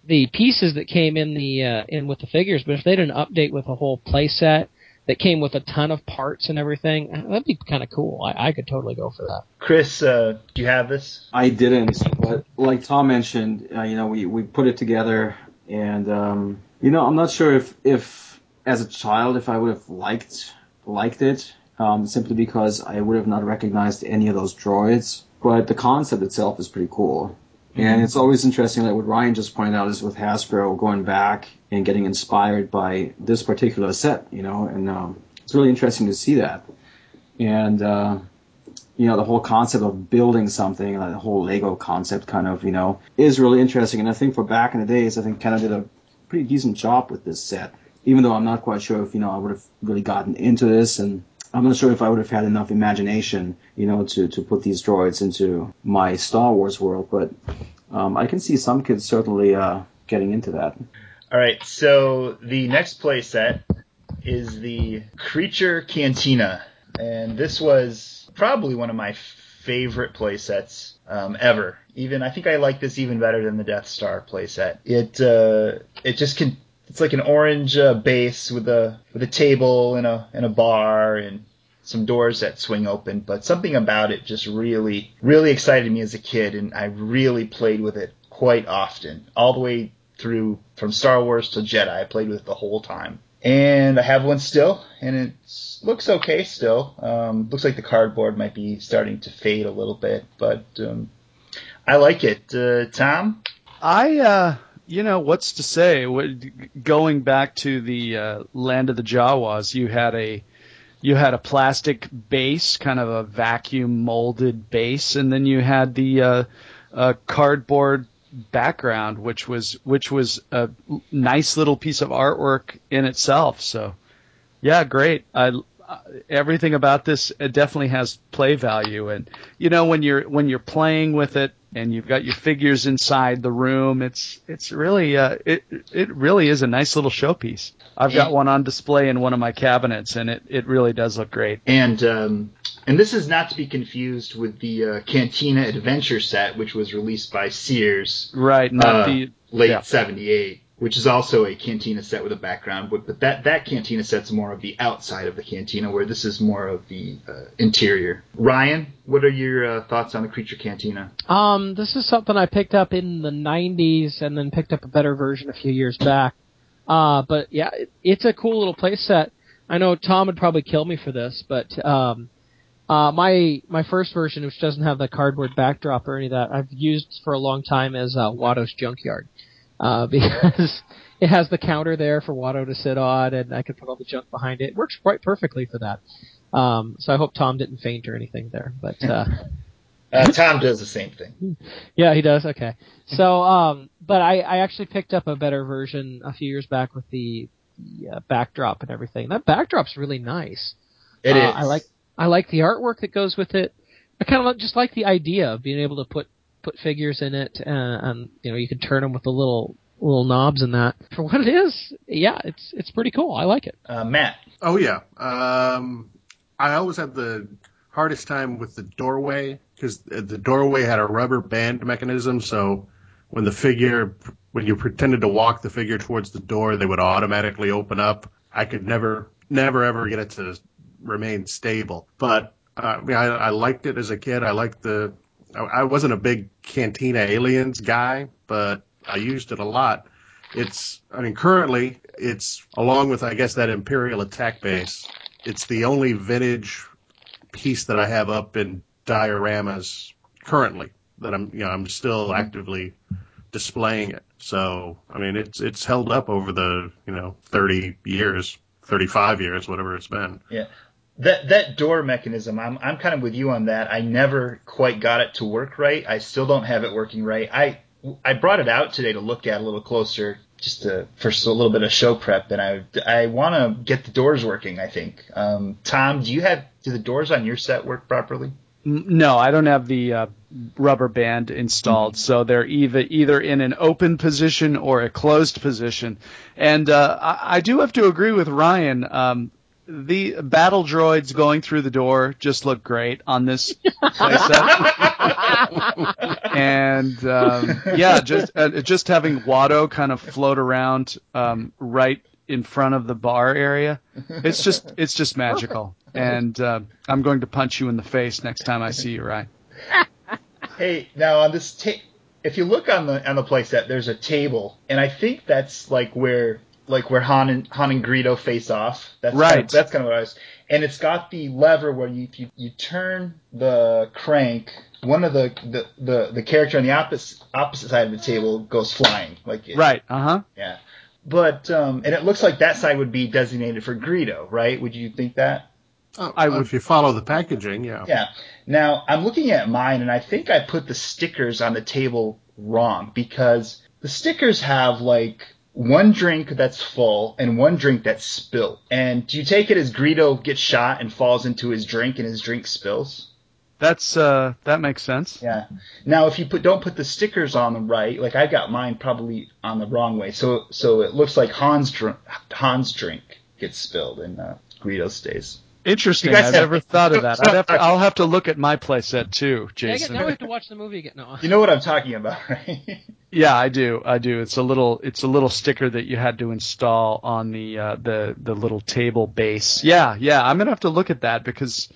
the pieces that came in the uh, in with the figures, but if they did an update with a whole playset that came with a ton of parts and everything, uh, that'd be kind of cool. I, I could totally go for that. Chris, uh, do you have this? I didn't, but like Tom mentioned, uh, you know, we, we put it together, and um, you know, I'm not sure if if as a child if I would have liked liked it, um, simply because I would have not recognized any of those droids. But the concept itself is pretty cool. And it's always interesting, like what Ryan just pointed out, is with Hasbro going back and getting inspired by this particular set, you know, and um, it's really interesting to see that. And uh, you know, the whole concept of building something, like the whole Lego concept kind of, you know, is really interesting. And I think for back in the days, I think Kenner did a pretty decent job with this set. Even though I'm not quite sure if, you know, I would have really gotten into this and I'm not sure if I would have had enough imagination, you know, to, to put these droids into my Star Wars world, but um, I can see some kids certainly uh, getting into that. All right, so the next playset is the Creature Cantina, and this was probably one of my favorite playsets um, ever. Even I think I like this even better than the Death Star playset. It uh, it just can. It's like an orange uh, base with a with a table and a and a bar and some doors that swing open, but something about it just really, really excited me as a kid, and I really played with it quite often, all the way through from Star Wars to Jedi. I played with it the whole time, and I have one still, and it looks okay still. Um, looks like the cardboard might be starting to fade a little bit, but um, I like it. Uh, Tom, I, uh, you know, what's to say? Going back to the uh, land of the Jawas, you had a you had a plastic base, kind of a vacuum molded base, and then you had the uh, uh, cardboard background, which was which was a nice little piece of artwork in itself. So, yeah, great. I everything about this definitely has play value, and you know when you're when you're playing with it and you've got your figures inside the room, it's it's really uh, it it really is a nice little showpiece. I've got one on display in one of my cabinets, and it, it really does look great. And um, and this is not to be confused with the uh, Cantina Adventure set, which was released by Sears, right? Not uh, the late '78, which is also a Cantina set with a background. But, but that that Cantina set's more of the outside of the Cantina, where this is more of the uh, interior. Ryan, what are your uh, thoughts on the Creature Cantina? Um, this is something I picked up in the '90s, and then picked up a better version a few years back. Uh, but yeah, it, it's a cool little playset. I know Tom would probably kill me for this, but um, uh, my my first version, which doesn't have the cardboard backdrop or any of that, I've used for a long time as uh, Watto's Junkyard uh, because it has the counter there for Watto to sit on, and I can put all the junk behind it. It works quite perfectly for that. Um, so I hope Tom didn't faint or anything there, but. Uh, uh, Tom does the same thing. Yeah, he does. Okay. So, um, but I, I actually picked up a better version a few years back with the, the uh, backdrop and everything. That backdrop's really nice. It uh, is. I like I like the artwork that goes with it. I kind of just like the idea of being able to put put figures in it, uh, and you know you can turn them with the little little knobs and that. For what it is, yeah, it's it's pretty cool. I like it. Uh, Matt. Oh yeah. Um, I always had the hardest time with the doorway because the doorway had a rubber band mechanism. So when the figure, when you pretended to walk the figure towards the door, they would automatically open up. I could never, never ever get it to remain stable. But uh, I, mean, I, I liked it as a kid. I liked the. I, I wasn't a big Cantina Aliens guy, but I used it a lot. It's, I mean, currently it's along with I guess that Imperial attack base. It's the only vintage piece that I have up in dioramas currently that I'm you know I'm still actively displaying it. So I mean it's it's held up over the you know 30 years, 35 years, whatever it's been. Yeah. That that door mechanism, I'm I'm kind of with you on that. I never quite got it to work right. I still don't have it working right. I I brought it out today to look at a little closer, just to, for a little bit of show prep, and I I want to get the doors working. I think. Um, Tom, do you have do the doors on your set work properly? No, I don't have the uh, rubber band installed, so they're either either in an open position or a closed position. And uh, I, I do have to agree with Ryan. Um, the battle droids going through the door just look great on this playset. and um, yeah, just uh, just having Watto kind of float around um, right in front of the bar area. It's just it's just magical, and uh, I'm going to punch you in the face next time I see you, Ryan. Hey, now on this ta- if you look on the on the playset, there's a table, and I think that's like where like where Han and Han and Greedo face off. That's Right. Kind of, that's kind of what I was. And it's got the lever where you you, you turn the crank. One of the, the, the, the character on the opposite opposite side of the table goes flying. Like it- Right. Uh huh. Yeah. But um, and it looks like that side would be designated for Greedo, right? Would you think that? Oh, I would- if you follow the packaging, yeah. Yeah. Now I'm looking at mine, and I think I put the stickers on the table wrong because the stickers have like one drink that's full and one drink that's spilled. And do you take it as Greedo gets shot and falls into his drink and his drink spills? That's uh, that makes sense. Yeah. Now, if you put don't put the stickers on the right, like I got mine probably on the wrong way, so so it looks like Hans drink Hans drink gets spilled and uh, Greedo stays. Interesting. Guys I've have- never thought of that. I'd have to, I'll have to look at my playset too, Dang it, Jason. now we have to watch the movie again. No. You know what I'm talking about, right? Yeah, I do. I do. It's a little it's a little sticker that you had to install on the uh, the the little table base. Yeah, yeah. I'm gonna have to look at that because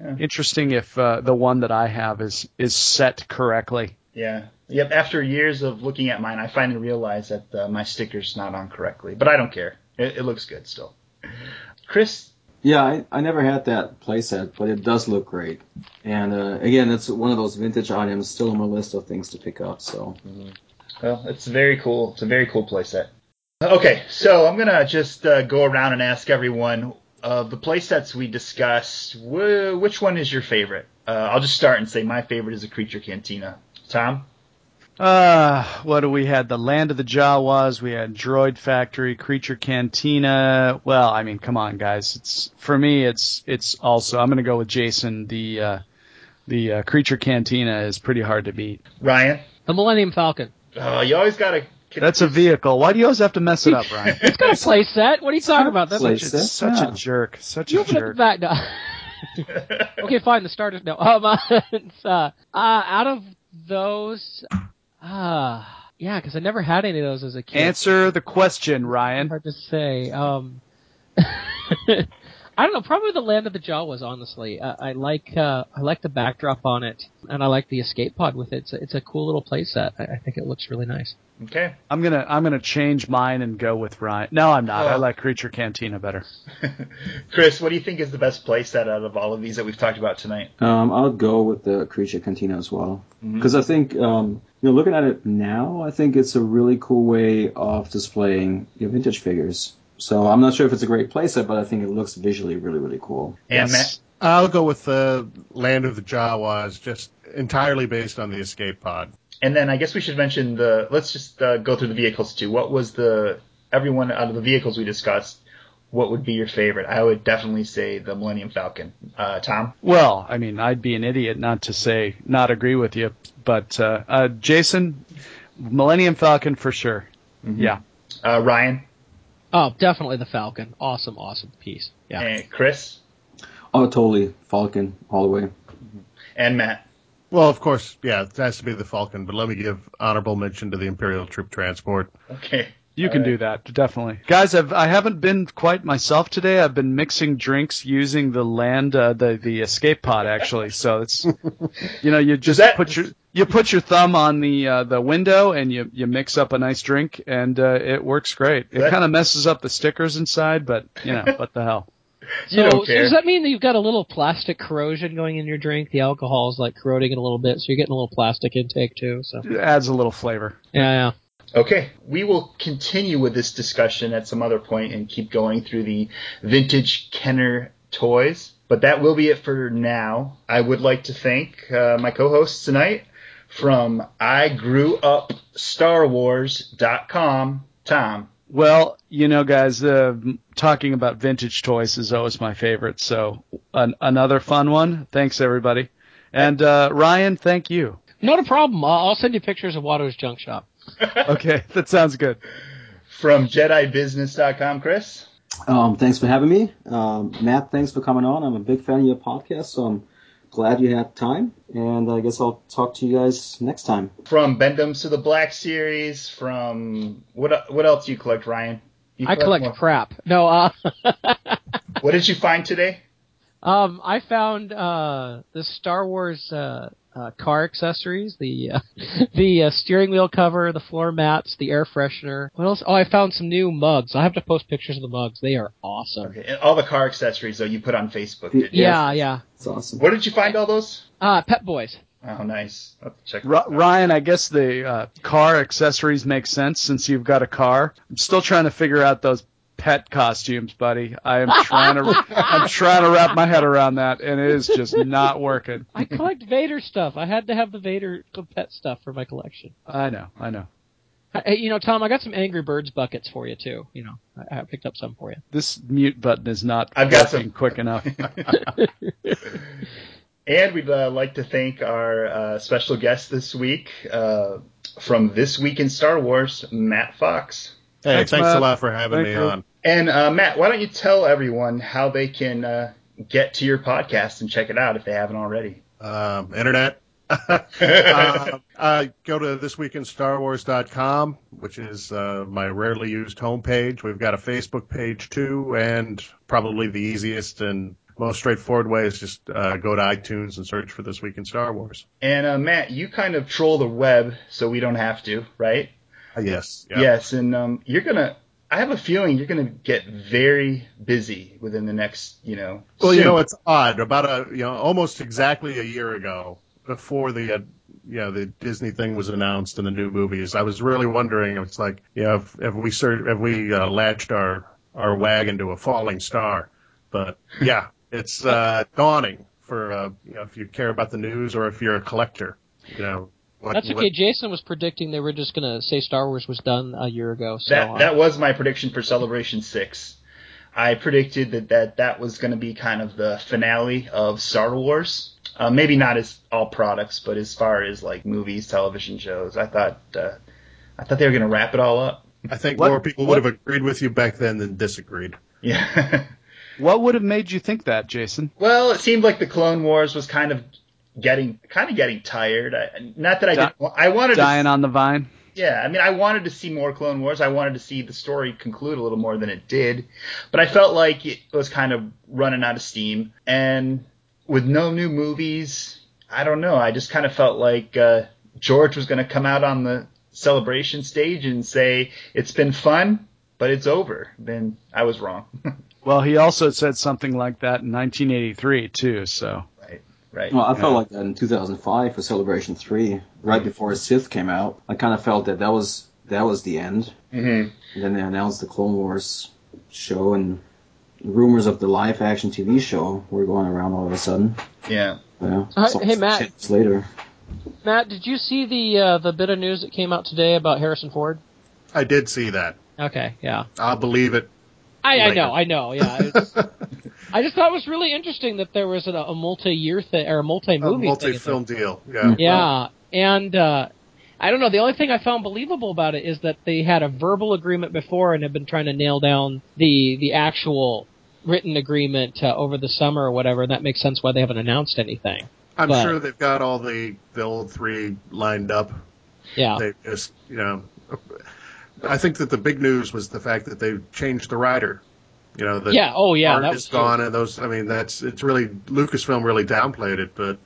Yeah. interesting if uh, the one that I have is is set correctly. yeah. Yep. After years of looking at mine, I finally realized that uh, my sticker's not on correctly, but I don't care. It, it looks good still. Chris, Yeah, I, I never had that playset, but it does look great. And uh, again, it's one of those vintage items still on my list of things to pick up. So Well, it's very cool. It's a very cool playset. Okay, so I'm gonna just uh, go around and ask everyone of the playsets we discussed, wh- which one is your favorite? Uh, I'll just start and say my favorite is a Creature Cantina. Tom, Uh, what do we had? The Land of the Jawas. We had Droid Factory, Creature Cantina. Well, I mean, come on, guys. It's for me. It's it's also. I'm gonna go with Jason. The uh, the uh, Creature Cantina is pretty hard to beat. Ryan. The Millennium Falcon. Oh, you always gotta. That's a vehicle. Why do you always have to mess it up, Ryan? It's got a play set. What are you talking about? That's Play what set. Such Yeah. a jerk. Such you a open up the jerk. back. No. okay, fine. The starters. No. Um, uh, uh, uh, out of those, uh, yeah, because I never had any of those as a kid. Answer the question, Ryan. Hard to say. Um, I don't know. Probably the Land of the Jawas. Honestly, uh, I like uh, I like the backdrop on it, and I like the escape pod with it. It's a, it's a cool little playset. I, I think it looks really nice. Okay. I'm gonna I'm gonna change mine and go with Ryan. No, I'm not. I Oh. like Creature Cantina better. Chris, what do you think is the best playset out of all of these that we've talked about tonight? um, I'll go with the Creature Cantina as well. Because I think, um, you know, looking at it now, I think it's a really cool way of displaying your vintage figures. So I'm not sure if it's a great playset, but I think it looks visually really, really cool. And Yes. I'll go with the Land of the Jawas, just entirely based on the escape pod. And then I guess we should mention the. Let's just uh, go through the vehicles too. What was the everyone out of the vehicles we discussed? What would be your favorite? I would definitely say the Millennium Falcon. Uh, Tom. Well, I mean, I'd be an idiot not to say not agree with you, but uh, uh, Jason, Millennium Falcon for sure. Yeah. Uh, Ryan Oh, definitely the Falcon. Awesome, awesome piece. Yeah. and Chris Oh, totally. Falcon, all the way. and Matt. Well, of course, yeah, it has to be the Falcon, but let me give honorable mention to the Imperial Troop Transport. Okay. You can do that, definitely. Guys, I've, I haven't been quite myself today. I've been mixing drinks using the land, uh, the, the escape pod actually. So it's, you know, you just that- put your, you put your thumb on the, uh, the window and you, you mix up a nice drink and, uh, it works great. It kind of messes up the stickers inside, but you know, what the hell. You so, don't so does that mean that you've got a little plastic corrosion going in your drink? The alcohol is like corroding it a little bit, so you're getting a little plastic intake too. So It adds a little flavor. yeah, yeah. Okay, we will continue with this discussion at some other point and keep going through the vintage Kenner toys. But that will be it for now. I would like to thank uh, my co-hosts tonight from I Grew Up Star Wars.com, Tom. Well, you know, guys, uh, talking about vintage toys is always my favorite. So an, another fun one. Thanks everybody. And, uh, Ryan, thank you. Not a problem. I'll, I'll send you pictures of Watto's junk shop. Okay, that sounds good. From JediBusiness.com, Chris. Um, thanks for having me. Um, Matt, thanks for coming on. I'm a big fan of your podcast, so I'm glad you had time. And I guess I'll talk to you guys next time. From Bend-Ems to the Black series. From what? What else do you collect, Ryan? You I collect more. crap. No, uh, What did you find today? um, I found uh the Star Wars uh, uh car accessories, the uh, the uh, steering wheel cover, the floor mats, the air freshener. What else? Oh, I found some new mugs. I have to post pictures of the mugs. They are awesome. Okay, and all the car accessories though you put on Facebook. Did you? Yeah, yeah. It's awesome. Where did you find all those? Uh, Pep Boys. Oh, nice. I'll have to check. R- Ryan, I guess the uh, car accessories make sense since you've got a car. I'm still trying to figure out those pet costumes, buddy. I am trying to I'm trying to wrap my head around that, and it is just not working. I collect Vader stuff. I had to have the Vader the pet stuff for my collection. I know, I know. Hey, you know, Tom, I got some Angry Birds buckets for you too. You know, I, I picked up some for you. This mute button is not I've got working some. quick enough. And we'd uh, like to thank our uh, special guest this week uh, from This Week in Star Wars, Matt Fox. Hey, Thanks, thanks, Matt. a lot for having Thank me you. on. And uh, Matt, why don't you tell everyone how they can uh, get to your podcast and check it out if they haven't already? Um, internet. uh, uh, go to thisweekinstarwars.com, which is uh, my rarely used homepage. We've got a Facebook page too, and probably the easiest and most straightforward way is just uh, go to iTunes and search for This Week in Star Wars. And uh, Matt, you kind of troll the web so we don't have to, right? Uh, yes. yeah. Yes, and um, you're gonna. I have a feeling you're gonna get very busy within the next, you know. Well, you know, it's odd. About a, you know, almost exactly a year ago, before the, uh, you know, the Disney thing was announced and the new movies, I was really wondering. It's like, you know, have, have we cert- have we uh, latched our our wagon to a falling star? But yeah, it's uh, dawning for uh, you know if you care about the news or if you're a collector. You know, what, That's what- okay. Jason was predicting they were just going to say Star Wars was done a year ago. So that uh, that was my prediction for Celebration Six. I predicted that that, that was going to be kind of the finale of Star Wars. Uh, maybe not as all products, but as far as like movies, television shows, I thought uh, I thought they were going to wrap it all up. I think What- more people what- would have agreed with you back then than disagreed. Yeah. What would have made you think that, Jason? well, it seemed like the Clone Wars was kind of getting kind of getting tired. I, not that I Di- didn't. I wanted to Dying on the vine? Yeah, I mean, I wanted to see more Clone Wars. I wanted to see the story conclude a little more than it did, but I felt like it was kind of running out of steam. And with no new movies, I don't know. I just kind of felt like uh, George was going to come out on the celebration stage and say it's been fun, but it's over. Then I was wrong. Well, he also said something like that in 1983 too. So right? Well, I felt like that in 2005 for Celebration 3, right before Sith came out. I kind of felt that that was that was the end. hmm And then they announced the Clone Wars show, and rumors of the live action TV show were going around all of a sudden. Yeah. Yeah. Hi- So- hey, Matt. later. Matt, did you see the uh, the bit of news that came out today about Harrison Ford? I did see that. Okay, yeah. I'll believe it. I, I know, I know, yeah. It's, I just thought it was really interesting that there was a, a multi-year thing or a A multi-movie a multi-film deal. Yeah. Yeah, and uh, I don't know. The only thing I found believable about it is that they had a verbal agreement before and have been trying to nail down the the actual written agreement uh, over the summer or whatever. And that makes sense why they haven't announced anything. I'm But- sure they've got all the the old three lined up. Yeah, They just, you know, I think that the big news was the fact that they changed the writer. You know, the yeah. Oh, yeah. Arndt That is was gone, and those. I mean, that's it's really Lucasfilm really downplayed it, but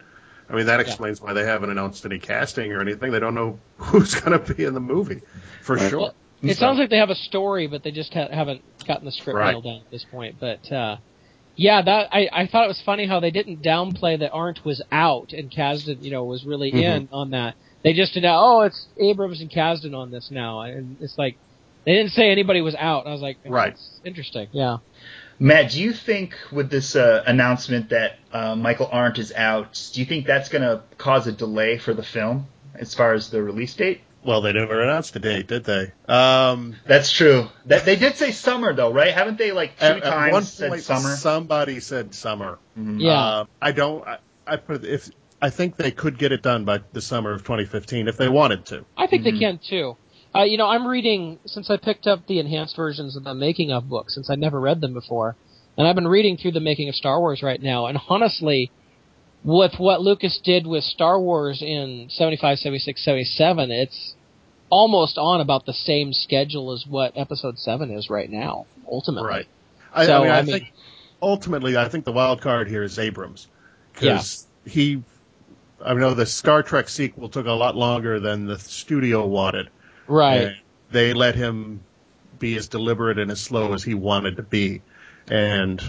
I mean that Yeah. explains why they haven't announced any casting or anything. They don't know who's going to be in the movie for Right. sure. Well, It sounds like they have a story, but they just ha- haven't gotten the script Right. nailed down at this point. But uh, yeah, that I, I thought it was funny how they didn't downplay that Arndt was out and Kasdan, you know, was really Mhm. in on that. They just did, oh, it's Abrams and Kasdan on this now, and it's like they didn't say anybody was out. I was like, Right. interesting. Yeah. Matt, do you think with this uh, announcement that uh, Michael Arndt is out, do you think that's going to cause a delay for the film as far as the release date? Well, they never announced the date, did they? Um, That's true. That they did say summer though, right? Haven't they like two at, at times one said point, summer? somebody said summer. Yeah. Uh, I don't. I, I put if I think they could get it done by the summer of 2015 if they wanted to. I think Mm-hmm. they can too. Uh, you know, I'm reading since I picked up the enhanced versions of the making of books since I never read them before, and I've been reading through the making of Star Wars right now. And honestly, with what Lucas did with Star Wars in 75, 76, 77, it's almost on about the same schedule as what Episode Seven is right now. Ultimately, Right. I, So, I mean, I, I mean- think ultimately, I think the wild card here is Abrams because he. I know the Star Trek sequel took a lot longer than the studio wanted. Right? And they let him be as deliberate and as slow as he wanted to be. And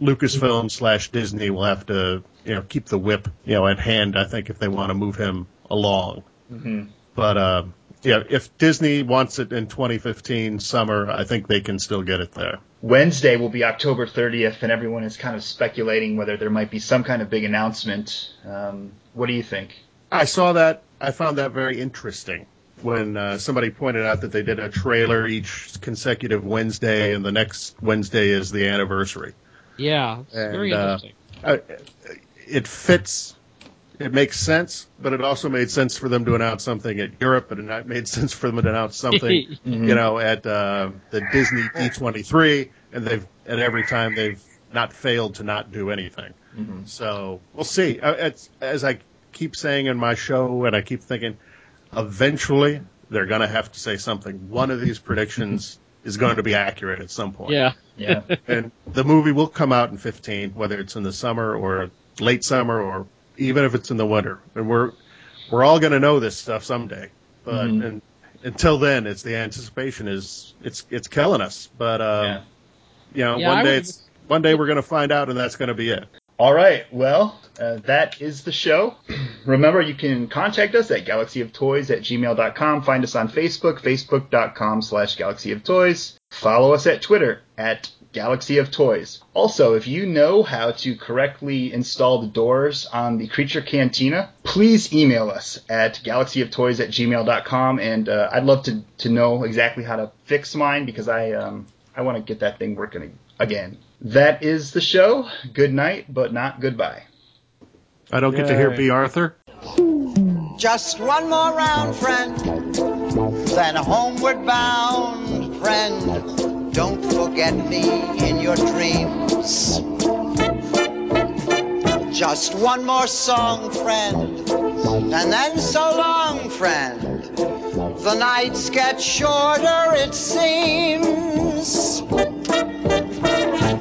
Lucasfilm slash Disney will have to, you know, keep the whip, you know, at hand, I think, if they want to move him along. hmm But, uh, yeah, if Disney wants it in 2015 summer, I think they can still get it there. Wednesday will be October 30th, and everyone is kind of speculating whether there might be some kind of big announcement. Um, what do you think? I saw that. I found that very interesting when uh, somebody pointed out that they did a trailer each consecutive Wednesday, and the next Wednesday is the anniversary. Yeah, it's very uh, interesting. uh, it fits. It makes sense, but it also made sense for them to announce something at Europe, and it made sense for them to announce something, you know, at uh, the Disney D23, and they've and every time they've not failed to not do anything. Mm-hmm. So we'll see. Uh, It's, as I keep saying in my show, and I keep thinking, eventually they're going to have to say something. One of these predictions is going to be accurate at some point. Yeah. Yeah. And the movie will come out in 15, whether it's in the summer or late summer or even if it's in the winter. And we're we're all going to know this stuff someday. But Mhm. and, until then, it's the anticipation is it's it's killing us. But um, Yeah. you know, Yeah, one I day would- it's one day we're going to find out, and that's going to be it. All right. Well, uh, that is the show. Remember, you can contact us at galaxyoftoys at gmail.com. Find us on Facebook, facebook.com slash galaxy of toys. Follow us at Twitter at Galaxy of Toys. Also, if you know how to correctly install the doors on the Creature Cantina, please email us at galaxyoftoys at gmail.com. And uh, I'd love to, to know exactly how to fix mine because I, um, I want to get that thing working again. That is the show. Good night, but not goodbye. I don't get to hear Bea Arthur. Just one more round, friend. Then homeward bound, friend. Don't forget me in your dreams. Just one more song, friend. And then so long, friend. The nights get shorter, it seems.